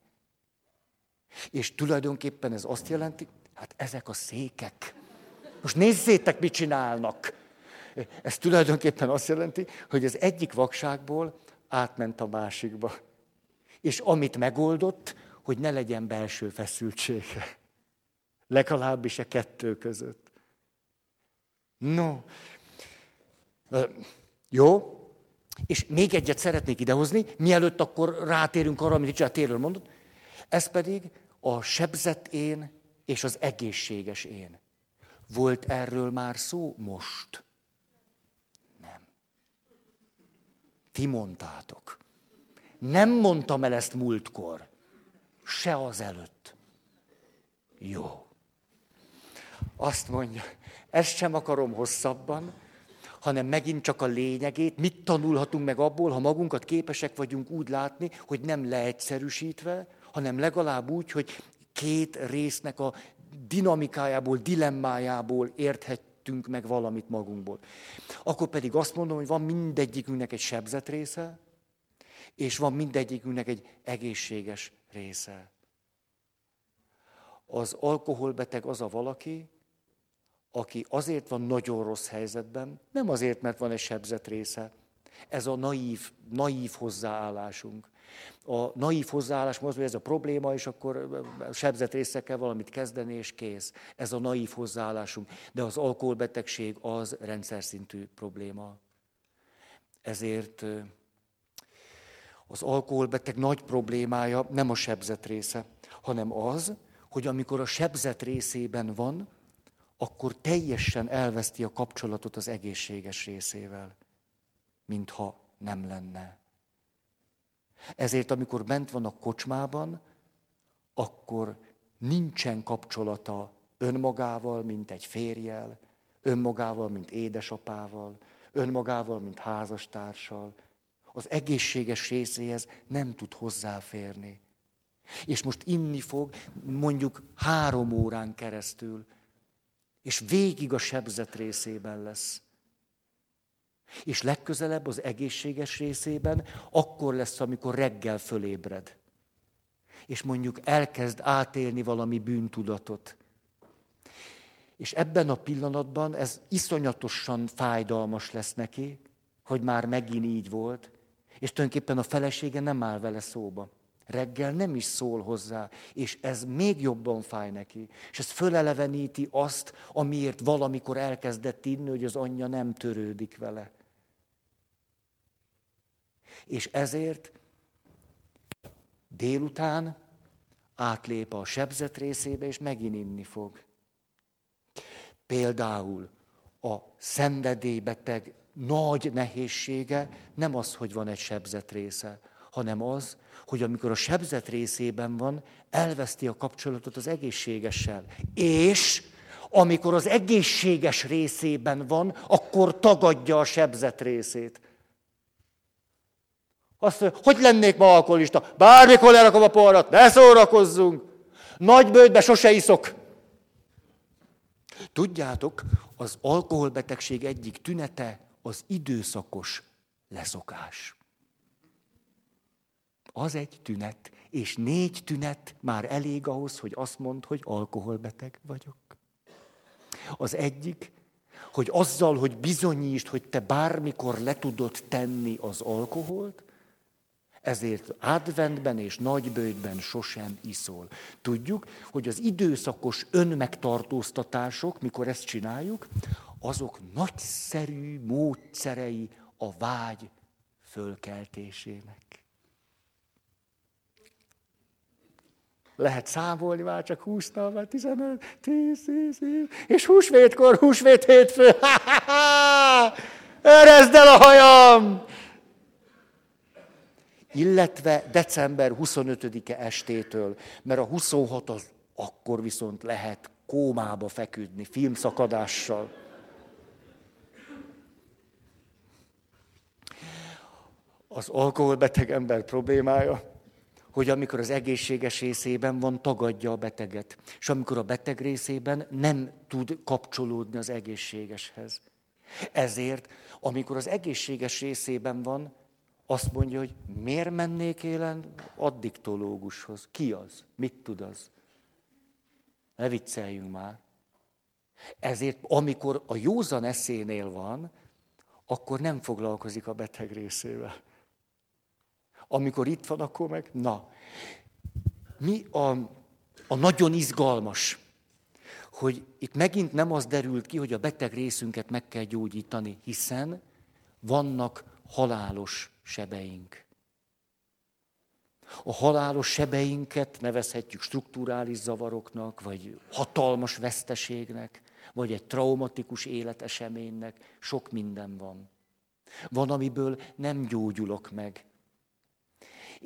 És tulajdonképpen ez azt jelenti, hát ezek a székek. Most nézzétek, mit csinálnak. Ez tulajdonképpen azt jelenti, hogy az egyik vakságból átment a másikba. És amit megoldott, hogy ne legyen belső feszültsége. Legalábbis a kettő között. No. Jó. És még egyet szeretnék idehozni, mielőtt akkor rátérünk arra, amit Richard Taylor mondott. Ez pedig a sebzett én és az egészséges én. Volt erről már szó most? Nem. Ti mondtátok. Nem mondtam el ezt múltkor. Se az előtt. Jó. Azt mondja, ezt sem akarom hosszabban, hanem megint csak a lényegét, mit tanulhatunk meg abból, ha magunkat képesek vagyunk úgy látni, hogy nem leegyszerűsítve, hanem legalább úgy, hogy két résznek a dinamikájából, dilemmájából érthettünk meg valamit magunkból. Akkor pedig azt mondom, hogy van mindegyikünknek egy sebzett része, és van mindegyikünknek egy egészséges része. Az alkoholbeteg az a valaki, aki azért van nagyon rossz helyzetben, nem azért, mert van egy sebzett része. Ez a naív, naív hozzáállásunk. A naív hozzáállás az, hogy ez a probléma, és akkor sebzett részekkel valamit kezdeni, és kész. Ez a naív hozzáállásunk. De az alkoholbetegség az rendszer szintű probléma. Ezért az alkoholbeteg nagy problémája nem a sebzett része, hanem az, hogy amikor a sebzett részében van, akkor teljesen elveszti a kapcsolatot az egészséges részével, mintha nem lenne. Ezért, amikor bent van a kocsmában, akkor nincsen kapcsolata önmagával, mint egy férjel, önmagával, mint édesapával, önmagával, mint házastársal. Az egészséges részéhez nem tud hozzáférni. És most inni fog mondjuk három órán keresztül, és végig a sebzet részében lesz. És legközelebb az egészséges részében akkor lesz, amikor reggel fölébred. És mondjuk elkezd átélni valami bűntudatot. És ebben a pillanatban ez iszonyatosan fájdalmas lesz neki, hogy már megint így volt, és tulajdonképpen a felesége nem áll vele szóba. Reggel nem is szól hozzá, és ez még jobban fáj neki. És ez föleleveníti azt, amiért valamikor elkezdett inni, hogy az anyja nem törődik vele. És ezért délután átlép a sebzet részébe, és megint inni fog. Például a szenvedélybeteg nagy nehézsége nem az, hogy van egy sebzet része, hanem az, hogy amikor a sebzet részében van, elveszti a kapcsolatot az egészségessel. És amikor az egészséges részében van, akkor tagadja a sebzet részét. Azt mondja, hogy lennék ma alkoholista? Bármikor lerakom a porrat, ne szórakozzunk. Nagy bőtbe sose iszok. Tudjátok, az alkoholbetegség egyik tünete az időszakos leszokás. Az egy tünet, és négy tünet már elég ahhoz, hogy azt mondd, hogy alkoholbeteg vagyok. Az egyik, hogy azzal, hogy bizonyítsd, hogy te bármikor le tudod tenni az alkoholt, ezért adventben és nagybőjtben sosem iszol. Tudjuk, hogy az időszakos önmegtartóztatások, mikor ezt csináljuk, azok nagyszerű módszerei a vágy fölkeltésének. Lehet számolni már csak 20 nap, már 15, 10, 10, 10, és húsvétkor, húsvét hétfő, erezd el a hajam! Illetve december 25-e estétől, mert a 26 az akkor viszont lehet kómába feküdni, filmszakadással. Az alkoholbeteg ember problémája, hogy amikor az egészséges részében van, tagadja a beteget. És amikor a beteg részében nem tud kapcsolódni az egészségeshez. Ezért, amikor az egészséges részében van, azt mondja, hogy miért mennék élen addiktológushoz? Ki az? Mit tud az? Ne vicceljünk már. Ezért, amikor a józan eszénél van, akkor nem foglalkozik a beteg részével. Amikor itt van, akkor meg, na. Mi a, a nagyon izgalmas, hogy itt megint nem az derült ki, hogy a beteg részünket meg kell gyógyítani, hiszen vannak halálos sebeink. A halálos sebeinket nevezhetjük strukturális zavaroknak, vagy hatalmas veszteségnek, vagy egy traumatikus életeseménynek. Sok minden van. Van, amiből nem gyógyulok meg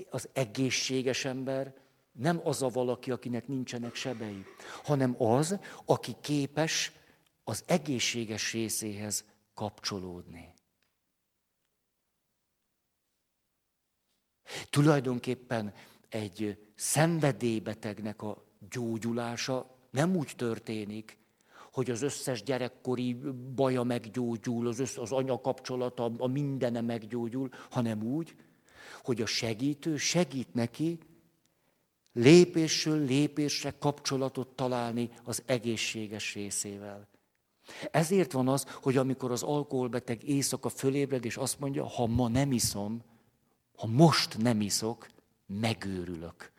az egészséges ember nem az a valaki, akinek nincsenek sebei, hanem az, aki képes az egészséges részéhez kapcsolódni. Tulajdonképpen egy szenvedélybetegnek a gyógyulása nem úgy történik, hogy az összes gyerekkori baja meggyógyul, az, össz, az anya kapcsolata, a mindene meggyógyul, hanem úgy, hogy a segítő segít neki lépésről lépésre kapcsolatot találni az egészséges részével. Ezért van az, hogy amikor az alkoholbeteg éjszaka fölébred, és azt mondja, ha ma nem iszom, ha most nem iszok, megőrülök.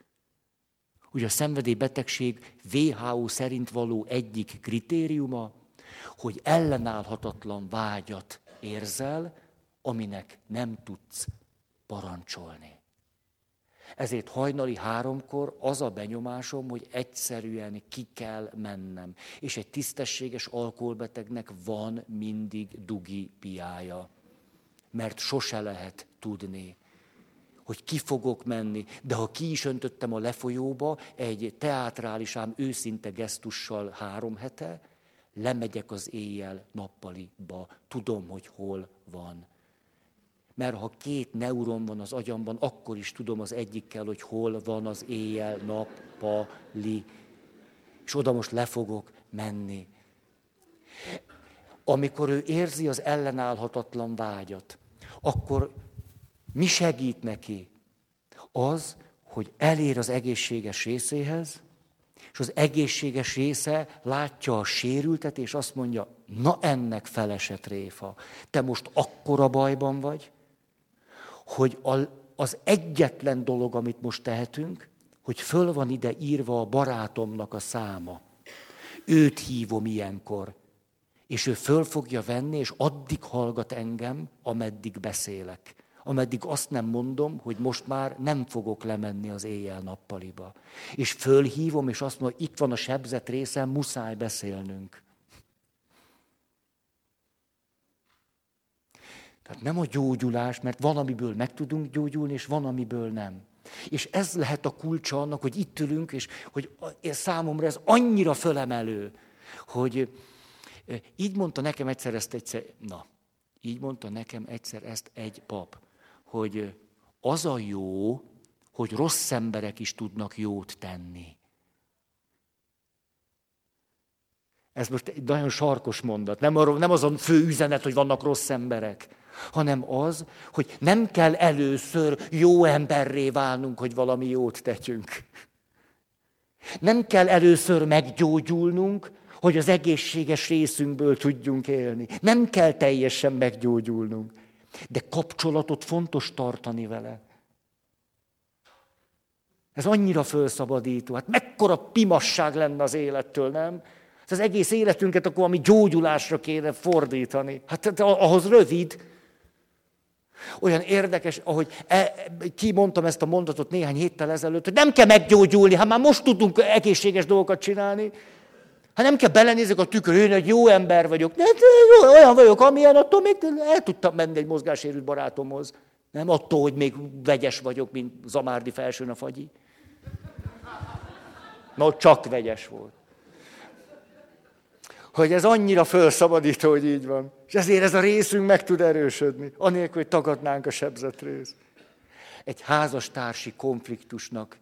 Ugye a szenvedélybetegség WHO szerint való egyik kritériuma, hogy ellenállhatatlan vágyat érzel, aminek nem tudsz parancsolni. Ezért hajnali háromkor az a benyomásom, hogy egyszerűen ki kell mennem. És egy tisztességes alkoholbetegnek van mindig dugi piája. Mert sose lehet tudni, hogy ki fogok menni. De ha ki is öntöttem a lefolyóba egy teátrális, ám őszinte gesztussal három hete, lemegyek az éjjel nappaliba. Tudom, hogy hol van. Mert ha két neuron van az agyamban, akkor is tudom az egyikkel, hogy hol van az éjjel nappali. És oda most le fogok menni. Amikor ő érzi az ellenállhatatlan vágyat, akkor mi segít neki? Az, hogy elér az egészséges részéhez, és az egészséges része látja a sérültet, és azt mondja, na ennek felesett réfa. Te most akkora bajban vagy, hogy az egyetlen dolog, amit most tehetünk, hogy föl van ide írva a barátomnak a száma. Őt hívom ilyenkor. És ő föl fogja venni, és addig hallgat engem, ameddig beszélek ameddig azt nem mondom, hogy most már nem fogok lemenni az éjjel-nappaliba. És fölhívom, és azt mondom, hogy itt van a sebzett részem, muszáj beszélnünk. Tehát nem a gyógyulás, mert van, amiből meg tudunk gyógyulni, és van, amiből nem. És ez lehet a kulcsa annak, hogy itt ülünk, és hogy számomra ez annyira fölemelő, hogy így mondta nekem egyszer ezt egyszer, na, így mondta nekem egyszer ezt egy pap hogy az a jó, hogy rossz emberek is tudnak jót tenni. Ez most egy nagyon sarkos mondat. Nem, arról, nem azon fő üzenet, hogy vannak rossz emberek, hanem az, hogy nem kell először jó emberré válnunk, hogy valami jót tegyünk. Nem kell először meggyógyulnunk, hogy az egészséges részünkből tudjunk élni. Nem kell teljesen meggyógyulnunk. De kapcsolatot fontos tartani vele. Ez annyira felszabadító. Hát mekkora pimasság lenne az élettől, nem? Hát az egész életünket akkor ami gyógyulásra kéne fordítani. Hát, hát ahhoz rövid. Olyan érdekes, ahogy e, kimondtam ezt a mondatot néhány héttel ezelőtt, hogy nem kell meggyógyulni, hát már most tudunk egészséges dolgokat csinálni. Hát nem kell belenézek a tükör, én egy jó ember vagyok. De, de, olyan vagyok, amilyen, attól még el tudtam menni egy mozgásérült barátomhoz. Nem attól, hogy még vegyes vagyok, mint Zamárdi felsőn a fagyi. No, csak vegyes volt. Hogy ez annyira felszabadító, hogy így van. És ezért ez a részünk meg tud erősödni, anélkül, hogy tagadnánk a sebzett rész. Egy házastársi konfliktusnak,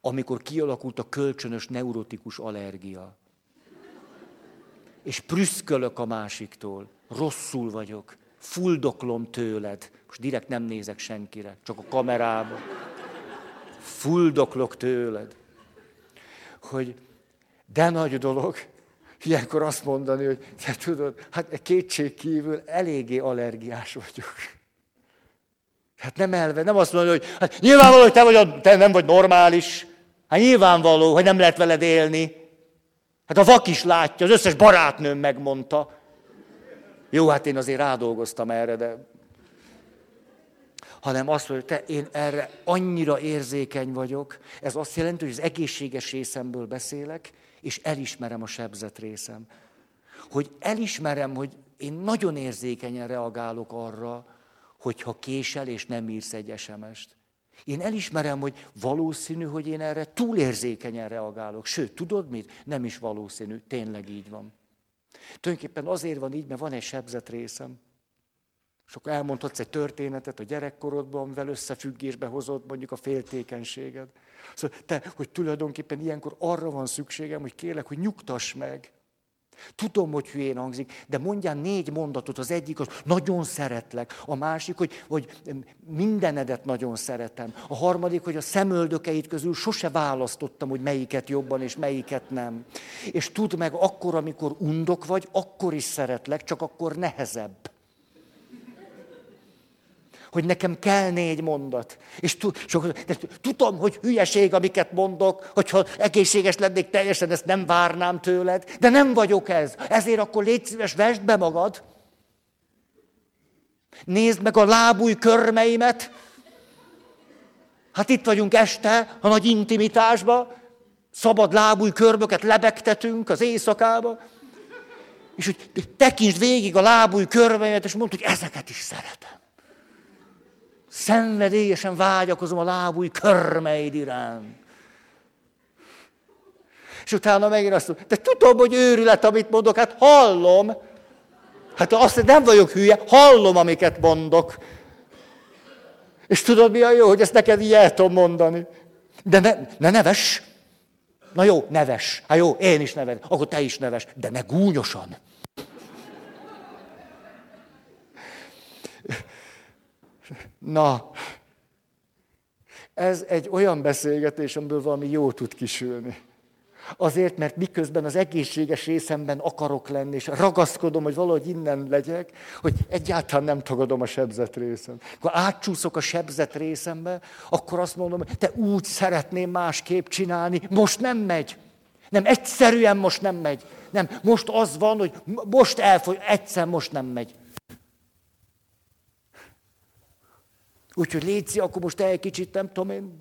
amikor kialakult a kölcsönös neurotikus allergia, és prüszkölök a másiktól, rosszul vagyok, fuldoklom tőled. Most direkt nem nézek senkire, csak a kamerába. Fuldoklok tőled. Hogy de nagy dolog, ilyenkor azt mondani, hogy te tudod, hát kétség kívül eléggé allergiás vagyok. Hát nem elve, nem azt mondani, hogy hát nyilvánvaló, hogy te, vagy, te nem vagy normális. Hát nyilvánvaló, hogy nem lehet veled élni. Hát a vak is látja, az összes barátnőm megmondta. Jó, hát én azért rádolgoztam erre, de... Hanem azt mondja, te, én erre annyira érzékeny vagyok, ez azt jelenti, hogy az egészséges részemből beszélek, és elismerem a sebzett részem. Hogy elismerem, hogy én nagyon érzékenyen reagálok arra, hogyha késel és nem írsz egy SMS-t. Én elismerem, hogy valószínű, hogy én erre túlérzékenyen reagálok. Sőt, tudod mit? Nem is valószínű, tényleg így van. Tulajdonképpen azért van így, mert van egy sebzett részem. És akkor elmondhatsz egy történetet a gyerekkorodban, amivel összefüggésbe hozott mondjuk a féltékenységed. Szóval te, hogy tulajdonképpen ilyenkor arra van szükségem, hogy kérlek, hogy nyugtass meg. Tudom, hogy hülyén hangzik, de mondjál négy mondatot. Az egyik az, nagyon szeretlek. A másik, hogy, hogy mindenedet nagyon szeretem. A harmadik, hogy a szemöldökeit közül sose választottam, hogy melyiket jobban és melyiket nem. És tudd meg, akkor, amikor undok vagy, akkor is szeretlek, csak akkor nehezebb hogy nekem kell négy mondat. És tudom, hogy hülyeség, amiket mondok, hogyha egészséges lennék, teljesen ezt nem várnám tőled, de nem vagyok ez. Ezért akkor légy szíves, vesd be magad. Nézd meg a lábúj körmeimet. Hát itt vagyunk este, a nagy intimitásba, szabad lábúj körmöket lebegtetünk az éjszakába, és hogy tekintsd végig a lábúj körmeimet, és mondd, hogy ezeket is szeretem. Szenvedélyesen vágyakozom a lábúj körmeid iránt. És utána megint azt mondom, de tudom, hogy őrület, amit mondok, hát hallom. Hát azt nem vagyok hülye, hallom, amiket mondok. És tudod, mi a jó, hogy ezt neked így mondani. De ne, ne neves. Na jó, neves. Hát jó, én is neves. Akkor te is neves. De ne gúnyosan. Na, ez egy olyan beszélgetés, amiből valami jó tud kisülni. Azért, mert miközben az egészséges részemben akarok lenni, és ragaszkodom, hogy valahogy innen legyek, hogy egyáltalán nem tagadom a sebzett részem. Akkor átcsúszok a sebzett részembe, akkor azt mondom, hogy te úgy szeretném másképp csinálni, most nem megy. Nem, egyszerűen most nem megy. Nem, most az van, hogy most elfogy, egyszer most nem megy. Úgyhogy létszi, akkor most egy kicsit, nem tudom én,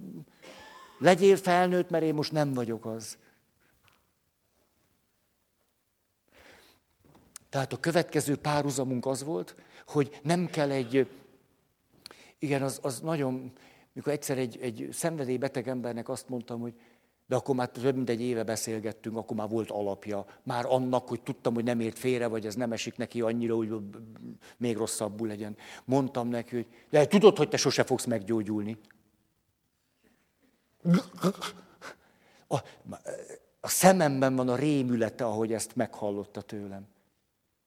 legyél felnőtt, mert én most nem vagyok az. Tehát a következő párhuzamunk az volt, hogy nem kell egy, igen, az, az nagyon, mikor egyszer egy, egy szenvedélybeteg embernek azt mondtam, hogy de akkor már több mint egy éve beszélgettünk, akkor már volt alapja. Már annak, hogy tudtam, hogy nem ért félre, vagy ez nem esik neki annyira, hogy még rosszabbul legyen. Mondtam neki, hogy de tudod, hogy te sose fogsz meggyógyulni. A, a szememben van a rémülete, ahogy ezt meghallotta tőlem.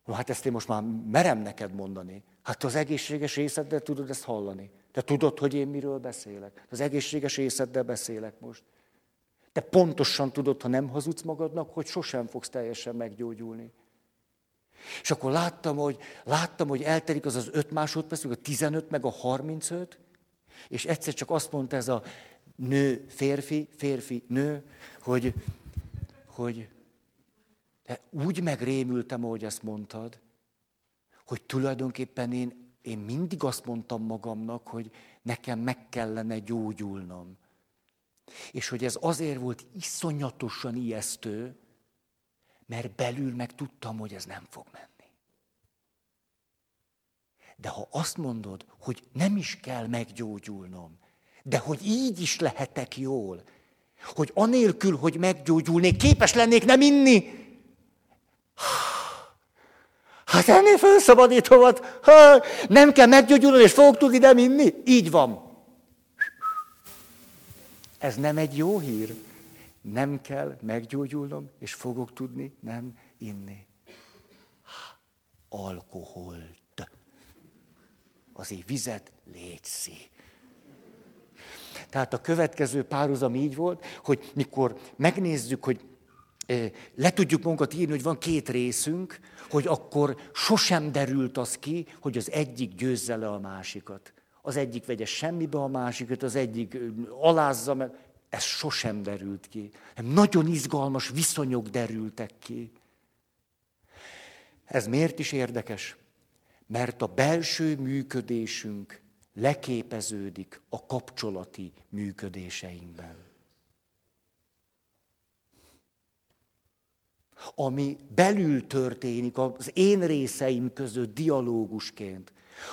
No, hát ezt én most már merem neked mondani. Hát az egészséges észeddel tudod ezt hallani. Te tudod, hogy én miről beszélek. Az egészséges észeddel beszélek most. Te pontosan tudod, ha nem hazudsz magadnak, hogy sosem fogsz teljesen meggyógyulni. És akkor láttam, hogy, láttam, hogy eltelik az az 5 másodperc, meg a 15, meg a 35, és egyszer csak azt mondta ez a nő, férfi, férfi, nő, hogy, hogy de úgy megrémültem, ahogy ezt mondtad, hogy tulajdonképpen én, én mindig azt mondtam magamnak, hogy nekem meg kellene gyógyulnom. És hogy ez azért volt iszonyatosan ijesztő, mert belül meg tudtam, hogy ez nem fog menni. De ha azt mondod, hogy nem is kell meggyógyulnom, de hogy így is lehetek jól, hogy anélkül, hogy meggyógyulnék, képes lennék nem inni, Hát ennél felszabadítom, ha nem kell meggyógyulni, és fogok tudni nem inni. Így van. Ez nem egy jó hír. Nem kell meggyógyulnom, és fogok tudni nem inni. Alkoholt. Azért vizet létszi. Tehát a következő párhuzam így volt, hogy mikor megnézzük, hogy le tudjuk magunkat írni, hogy van két részünk, hogy akkor sosem derült az ki, hogy az egyik győzze le a másikat. Az egyik vegye semmibe a másikat, az egyik alázza meg. Ez sosem derült ki. Nagyon izgalmas viszonyok derültek ki. Ez miért is érdekes? Mert a belső működésünk leképeződik a kapcsolati működéseinkben. ami belül történik az én részeim között dialógusként.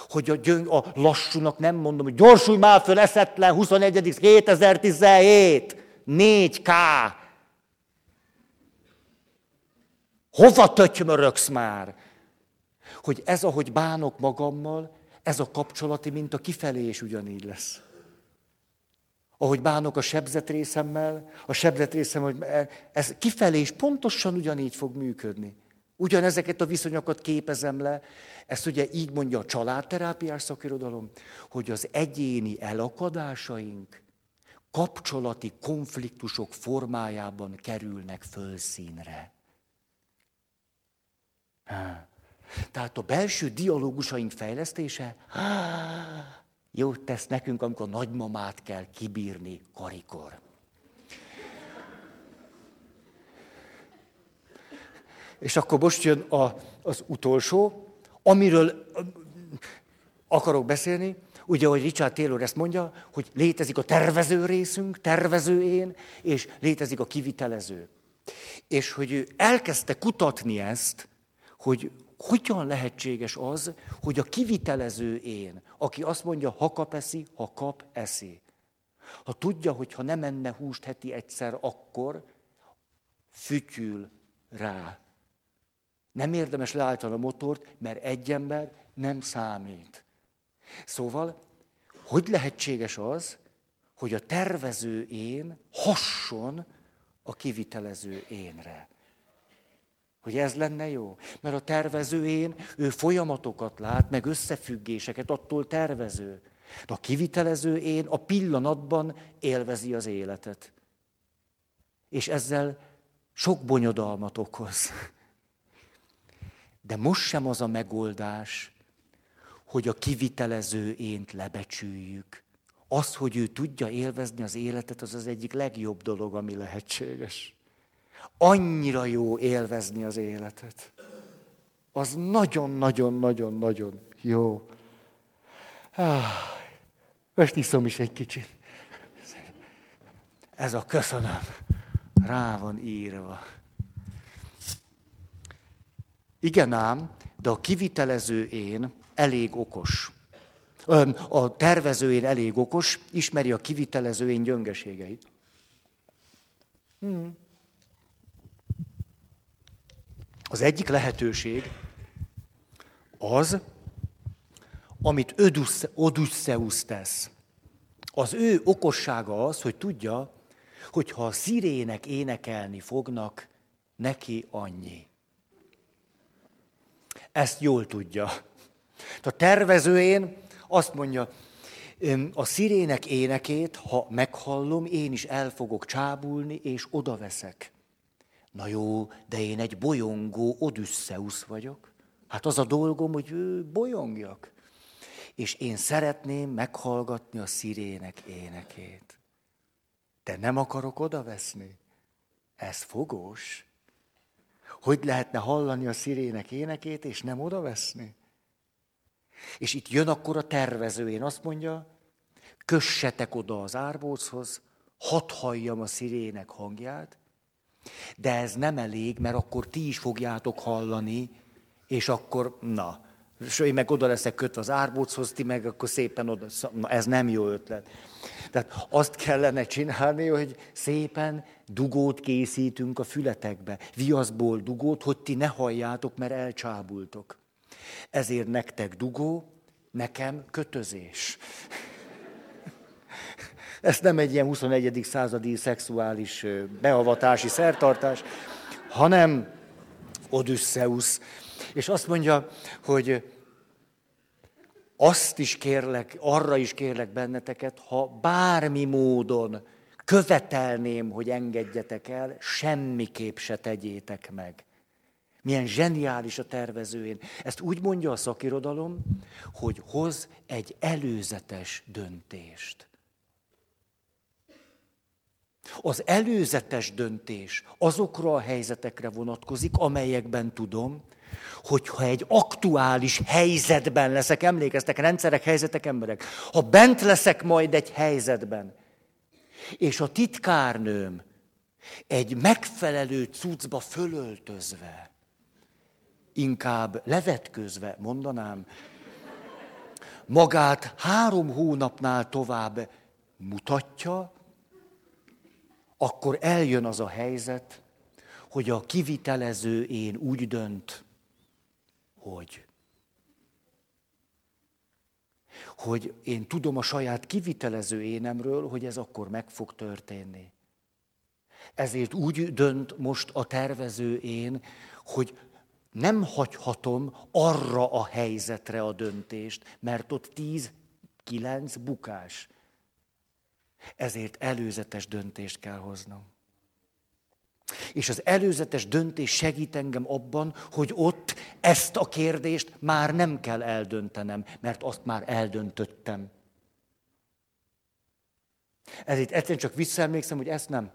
Hogy a, gyöng, a lassúnak nem mondom, hogy gyorsulj már föl, eszetlen, 21. 2017, 4K. Hova tötymöröksz már? Hogy ez, ahogy bánok magammal, ez a kapcsolati minta kifelé is ugyanígy lesz. Ahogy bánok a sebzett részemmel, a sebzett részem, hogy ez kifelé is pontosan ugyanígy fog működni. Ugyanezeket a viszonyokat képezem le. Ezt ugye így mondja a családterápiás szakirodalom, hogy az egyéni elakadásaink kapcsolati konfliktusok formájában kerülnek fölszínre. Tehát a belső dialógusaink fejlesztése, jót tesz nekünk, amikor nagymamát kell kibírni karikor. És akkor most jön a, az utolsó, amiről akarok beszélni, ugye, ahogy Richard Taylor ezt mondja, hogy létezik a tervező részünk, tervező én, és létezik a kivitelező. És hogy ő elkezdte kutatni ezt, hogy hogyan lehetséges az, hogy a kivitelező én, aki azt mondja, ha kap eszi, ha kap eszi. Ha tudja, hogy ha nem enne húst heti egyszer, akkor fütyül rá. Nem érdemes leállítani a motort, mert egy ember nem számít. Szóval, hogy lehetséges az, hogy a tervező én hasson a kivitelező énre? Hogy ez lenne jó? Mert a tervező én, ő folyamatokat lát, meg összefüggéseket, attól tervező. De a kivitelező én a pillanatban élvezi az életet. És ezzel sok bonyodalmat okoz. De most sem az a megoldás, hogy a kivitelező ént lebecsüljük. Az, hogy ő tudja élvezni az életet, az az egyik legjobb dolog, ami lehetséges. Annyira jó élvezni az életet. Az nagyon-nagyon-nagyon-nagyon jó. Ah, most iszom is egy kicsit. Ez a köszönöm. Rá van írva. Igen ám, de a kivitelező én elég okos. A tervező én elég okos, ismeri a kivitelező én gyöngeségeit. Hmm. Az egyik lehetőség az, amit Odysseus tesz. Az ő okossága az, hogy tudja, hogy ha a szirének énekelni fognak, neki annyi. Ezt jól tudja. A tervezőjén azt mondja, a szirének énekét, ha meghallom, én is el fogok csábulni, és odaveszek. Na jó, de én egy bolyongó Odysseus vagyok. Hát az a dolgom, hogy bolyongjak. És én szeretném meghallgatni a szirének énekét. De nem akarok odaveszni. Ez fogós. Hogy lehetne hallani a szirének énekét, és nem odaveszni? És itt jön akkor a tervező, én azt mondja, kössetek oda az árbóchoz, hadd halljam a szirének hangját, de ez nem elég, mert akkor ti is fogjátok hallani, és akkor, na, és én meg oda leszek kötve az árbóchoz, ti meg akkor szépen oda, na, ez nem jó ötlet. Tehát azt kellene csinálni, hogy szépen dugót készítünk a fületekbe, viaszból dugót, hogy ti ne halljátok, mert elcsábultok. Ezért nektek dugó, nekem kötözés. Ez nem egy ilyen 21. századi szexuális beavatási szertartás, hanem Odysseus. És azt mondja, hogy azt is kérlek, arra is kérlek benneteket, ha bármi módon követelném, hogy engedjetek el, semmiképp se tegyétek meg. Milyen zseniális a tervezőjén. Ezt úgy mondja a szakirodalom, hogy hoz egy előzetes döntést. Az előzetes döntés azokra a helyzetekre vonatkozik, amelyekben tudom, hogyha egy aktuális helyzetben leszek, emlékeztek, rendszerek, helyzetek, emberek, ha bent leszek majd egy helyzetben, és a titkárnőm egy megfelelő cuccba fölöltözve, inkább levetközve, mondanám, magát három hónapnál tovább mutatja, akkor eljön az a helyzet, hogy a kivitelező én úgy dönt, hogy hogy én tudom a saját kivitelező énemről, hogy ez akkor meg fog történni. Ezért úgy dönt most a tervező én, hogy nem hagyhatom arra a helyzetre a döntést, mert ott tíz, kilenc bukás. Ezért előzetes döntést kell hoznom. És az előzetes döntés segít engem abban, hogy ott ezt a kérdést már nem kell eldöntenem, mert azt már eldöntöttem. Ezért egyszerűen csak visszaemlékszem, hogy ezt nem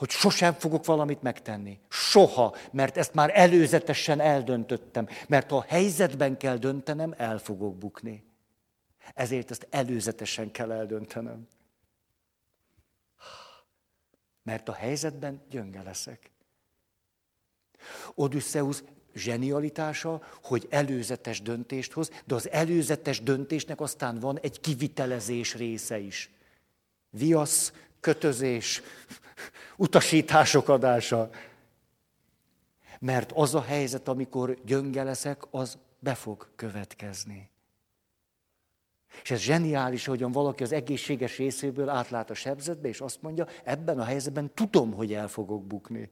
hogy sosem fogok valamit megtenni. Soha, mert ezt már előzetesen eldöntöttem. Mert ha a helyzetben kell döntenem, el fogok bukni. Ezért ezt előzetesen kell eldöntenem. Mert a helyzetben gyönge leszek. Odysseus zsenialitása, hogy előzetes döntést hoz, de az előzetes döntésnek aztán van egy kivitelezés része is. Viasz, kötözés, utasítások adása. Mert az a helyzet, amikor gyönge leszek, az be fog következni. És ez zseniális, hogyan valaki az egészséges részéből átlát a sebzetbe, és azt mondja, ebben a helyzetben tudom, hogy el fogok bukni.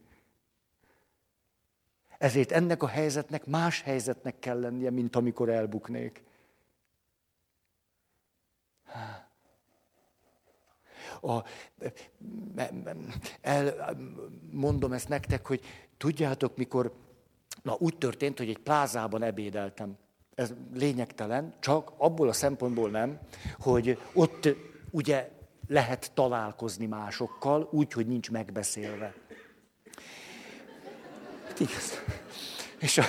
Ezért ennek a helyzetnek más helyzetnek kell lennie, mint amikor elbuknék. A, el, mondom ezt nektek, hogy tudjátok, mikor, na úgy történt, hogy egy plázában ebédeltem. Ez lényegtelen, csak abból a szempontból nem, hogy ott ugye lehet találkozni másokkal, úgy, hogy nincs megbeszélve. Igaz. És, a,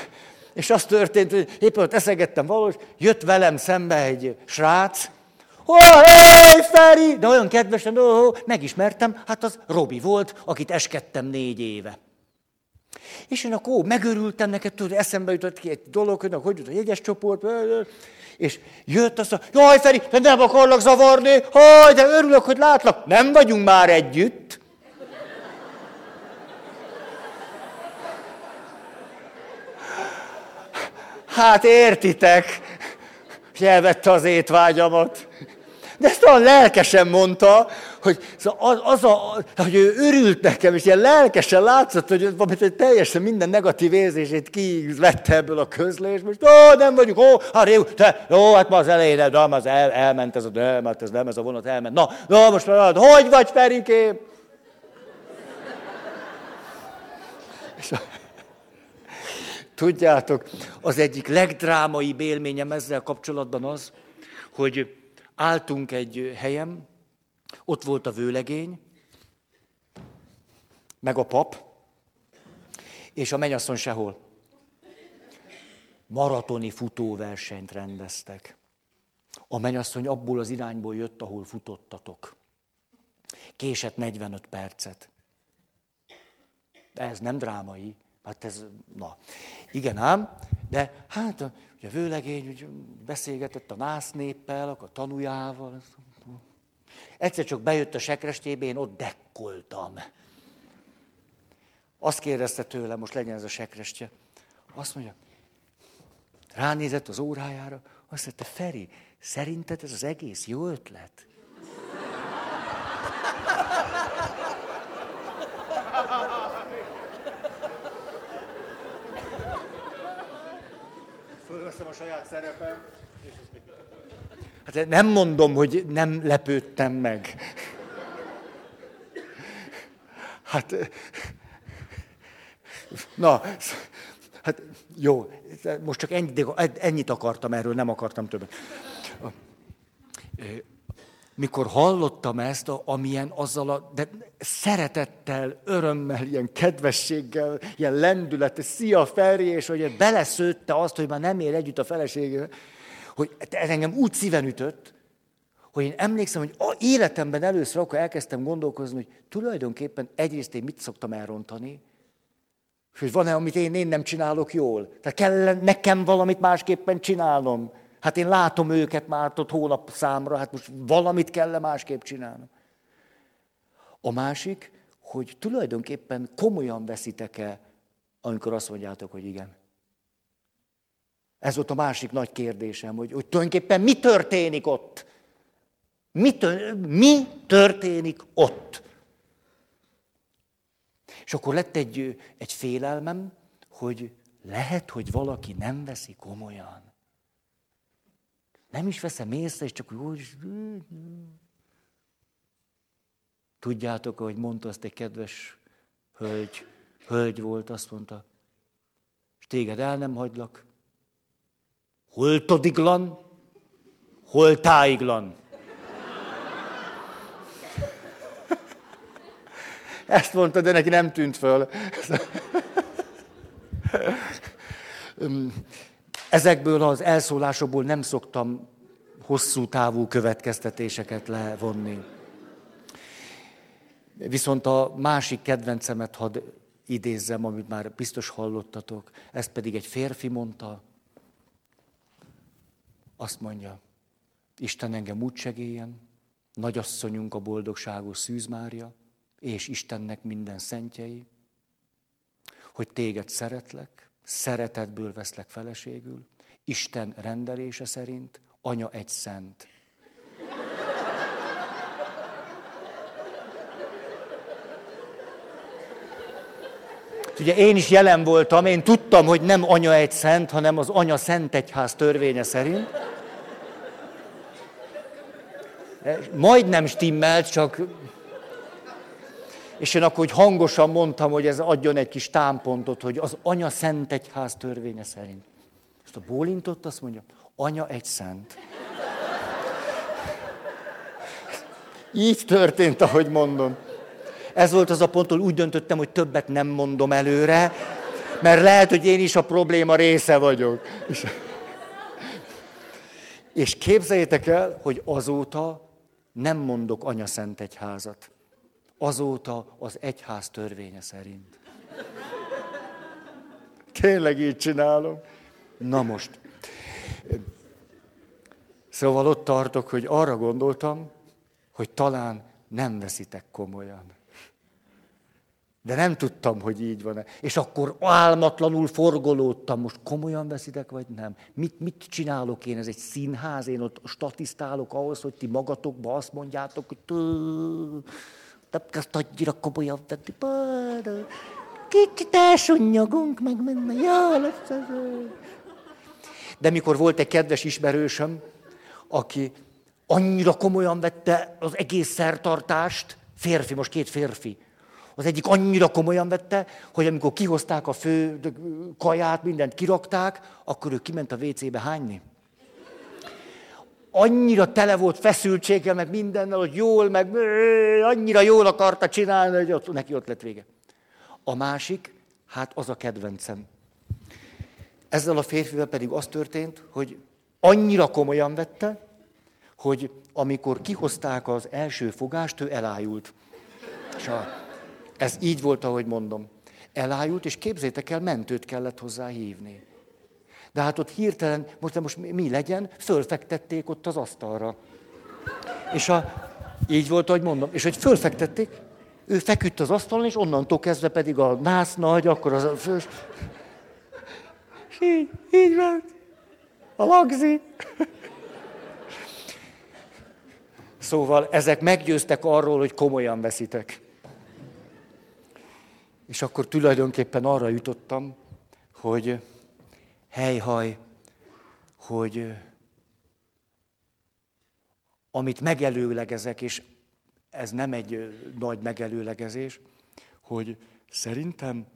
és az történt, hogy éppen ott eszegettem valós, jött velem szembe egy srác, Oh, hey, Feri! De olyan kedvesen, oh, oh, megismertem, hát az Robi volt, akit eskedtem négy éve. És én akkor ó, megörültem neked, tudod, eszembe jutott ki egy dolog, hogy hogy jut a jegyes csoport, és jött azt a, jaj Feri, de nem akarlak zavarni, haj, de örülök, hogy látlak, nem vagyunk már együtt. Hát értitek, és elvette az étvágyamat. De ezt olyan lelkesen mondta, hogy az, az a, hogy ő örült nekem, és ilyen lelkesen látszott, hogy, hogy teljesen minden negatív érzését kivette ebből a közlésből, és ó, nem vagyunk, ó, hát jó, te, jó, hát ma az elején, de az el, elment ez a, de, hát ez nem ez a vonat elment. Na, na most már, hogy vagy, Ferikém? És a, tudjátok, az egyik legdrámai élményem ezzel kapcsolatban az, hogy álltunk egy helyen, ott volt a vőlegény, meg a pap, és a mennyasszony sehol. Maratoni futóversenyt rendeztek. A mennyasszony abból az irányból jött, ahol futottatok. Késett 45 percet. De ez nem drámai. Hát ez, na, igen ám, de hát ugye a vőlegény úgy beszélgetett a nász néppel, a tanújával. Egyszer csak bejött a sekrestébe, én ott dekkoltam. Azt kérdezte tőle, most legyen ez a sekrestje. Azt mondja, ránézett az órájára, azt mondta, Feri, szerinted ez az egész jó ötlet? Fölveszem a saját szerepem, és Hát nem mondom, hogy nem lepődtem meg. Hát, na, hát jó, most csak ennyit, ennyit akartam erről, nem akartam többet. Mikor hallottam ezt, amilyen azzal a, de szeretettel, örömmel, ilyen kedvességgel, ilyen lendület, szia Feri, és hogy beleszőtte azt, hogy már nem ér együtt a feleségével, hogy ez engem úgy szíven ütött, hogy én emlékszem, hogy a életemben először akkor elkezdtem gondolkozni, hogy tulajdonképpen egyrészt én mit szoktam elrontani, és hogy van-e, amit én, én nem csinálok jól. Tehát kell nekem valamit másképpen csinálnom. Hát én látom őket már ott hónap számra, hát most valamit kell másképp csinálnom. A másik, hogy tulajdonképpen komolyan veszitek-e, amikor azt mondjátok, hogy igen. Ez volt a másik nagy kérdésem, hogy, hogy tulajdonképpen mi történik ott? Mi, tör, mi történik ott? És akkor lett egy, egy félelmem, hogy lehet, hogy valaki nem veszi komolyan. Nem is veszem észre, és csak úgy... Tudjátok, hogy mondta azt egy kedves hölgy, hölgy volt, azt mondta, és téged el nem hagylak, Hol todiglan. Ezt mondta, de neki nem tűnt föl. Ezekből az elszólásokból nem szoktam hosszú távú következtetéseket levonni. Viszont a másik kedvencemet hadd idézzem, amit már biztos hallottatok, ezt pedig egy férfi mondta, azt mondja, Isten engem úgy segéljen, nagyasszonyunk a boldogságos Szűz Mária, és Istennek minden szentjei, hogy téged szeretlek, szeretetből veszlek feleségül, Isten rendelése szerint, anya egy szent. Ugye én is jelen voltam, én tudtam, hogy nem anya egy szent, hanem az anya szent egyház törvénye szerint. Majdnem stimmelt, csak... És én akkor hogy hangosan mondtam, hogy ez adjon egy kis támpontot, hogy az anya szent egyház törvénye szerint. És a bólintott, azt mondja, anya egy szent. Így történt, ahogy mondom. Ez volt az a pont, hogy úgy döntöttem, hogy többet nem mondom előre, mert lehet, hogy én is a probléma része vagyok. És, és képzeljétek el, hogy azóta nem mondok anya szent egyházat. Azóta az egyház törvénye szerint. Tényleg így csinálom. Na most. Szóval ott tartok, hogy arra gondoltam, hogy talán nem veszitek komolyan. De nem tudtam, hogy így van-e. És akkor álmatlanul forgolódtam, most komolyan veszitek, vagy nem? Mit, mit csinálok én? Ez egy színház, én ott statisztálok ahhoz, hogy ti magatokba azt mondjátok, hogy nem kell annyira komolyan venni. Kicsit elsunnyogunk, meg minden. Jó lesz ez. De mikor volt egy kedves ismerősöm, aki annyira komolyan vette az egész szertartást, férfi, most két férfi, az egyik annyira komolyan vette, hogy amikor kihozták a fő kaját, mindent kirakták, akkor ő kiment a WC-be hányni. Annyira tele volt feszültséggel, meg mindennel, hogy jól, meg annyira jól akarta csinálni, hogy ott, neki ott lett vége. A másik, hát az a kedvencem. Ezzel a férfivel pedig az történt, hogy annyira komolyan vette, hogy amikor kihozták az első fogást, ő elájult. És a, ez így volt, ahogy mondom. Elájult, és képzétek el, mentőt kellett hozzá hívni. De hát ott hirtelen, most, most mi legyen, fölfektették ott az asztalra. És a, így volt, ahogy mondom. És hogy fölfektették, ő feküdt az asztalon, és onnantól kezdve pedig a nász nagy, akkor az a fős. Így, így van. A lagzi. Szóval ezek meggyőztek arról, hogy komolyan veszitek. És akkor tulajdonképpen arra jutottam, hogy helyhaj, hogy amit megelőlegezek, és ez nem egy nagy megelőlegezés, hogy szerintem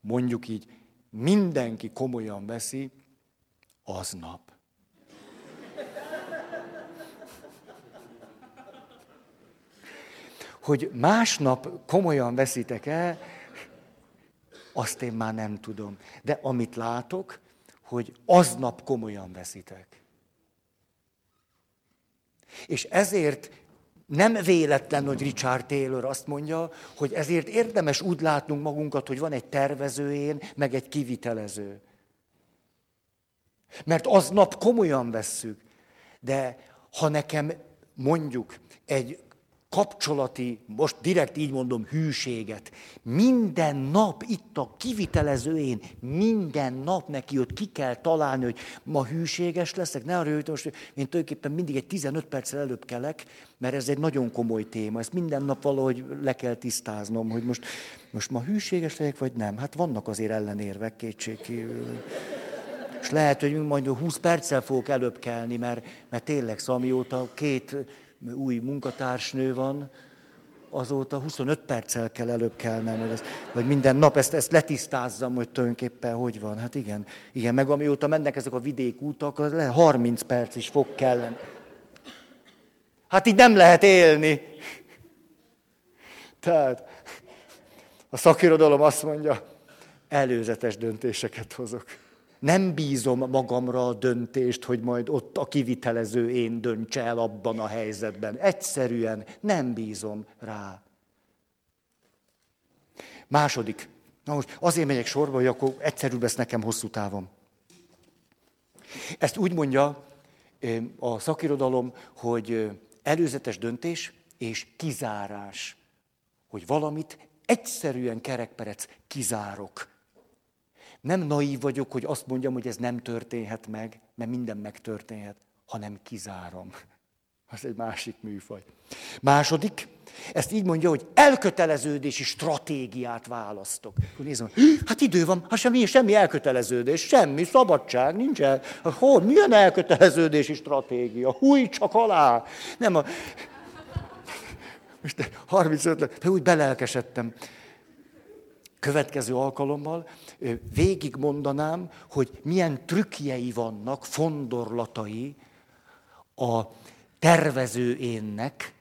mondjuk így mindenki komolyan veszi aznap. Hogy másnap komolyan veszitek el, azt én már nem tudom. De amit látok, hogy aznap komolyan veszitek. És ezért nem véletlen, hogy Richard Taylor azt mondja, hogy ezért érdemes úgy látnunk magunkat, hogy van egy tervezőjén, meg egy kivitelező. Mert aznap komolyan vesszük. De ha nekem mondjuk egy kapcsolati, most direkt így mondom, hűséget. Minden nap itt a kivitelezőjén, minden nap neki ott ki kell találni, hogy ma hűséges leszek. Ne arra hogy most én tulajdonképpen mindig egy 15 perccel előbb kelek, mert ez egy nagyon komoly téma. Ezt minden nap valahogy le kell tisztáznom, hogy most, most ma hűséges legyek, vagy nem. Hát vannak azért ellenérvek kétségkívül. És lehet, hogy majd 20 perccel fogok előbb kelni, mert, mert tényleg, szóval amióta két új munkatársnő van, azóta 25 perccel kell előbb kelnem, hogy, ez, vagy minden nap ezt, ezt letisztázzam, hogy tulajdonképpen hogy van. Hát igen, igen, meg amióta mennek ezek a vidékútak, az le 30 perc is fog kelleni. Hát így nem lehet élni. Tehát a szakirodalom azt mondja, előzetes döntéseket hozok. Nem bízom magamra a döntést, hogy majd ott a kivitelező én döntse el abban a helyzetben. Egyszerűen nem bízom rá. Második. Na most azért megyek sorba, hogy akkor egyszerűbb lesz nekem hosszú távon. Ezt úgy mondja a szakirodalom, hogy előzetes döntés és kizárás. Hogy valamit egyszerűen kerekperec kizárok. Nem naív vagyok, hogy azt mondjam, hogy ez nem történhet meg, mert minden megtörténhet, hanem kizárom. Az egy másik műfaj. Második, ezt így mondja, hogy elköteleződési stratégiát választok. Akkor nézem, hát idő van, hát semmi, semmi elköteleződés, semmi, szabadság, nincs el. Hol, milyen elköteleződési stratégia? Húj csak alá! Nem a... Most 35 de úgy belelkesedtem. Következő alkalommal végig mondanám, hogy milyen trükkjei vannak, fondorlatai a tervező énnek,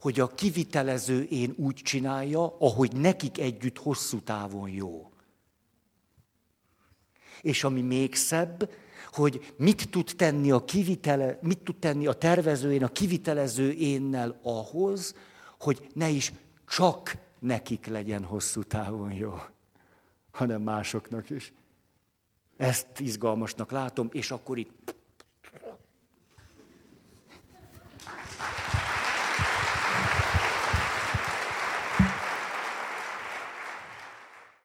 hogy a kivitelező én úgy csinálja, ahogy nekik együtt hosszú távon jó. És ami még szebb, hogy mit tud tenni a kivitele, mit tud tenni a tervező én, a kivitelező énnel ahhoz, hogy ne is csak nekik legyen hosszú távon jó, hanem másoknak is. Ezt izgalmasnak látom, és akkor itt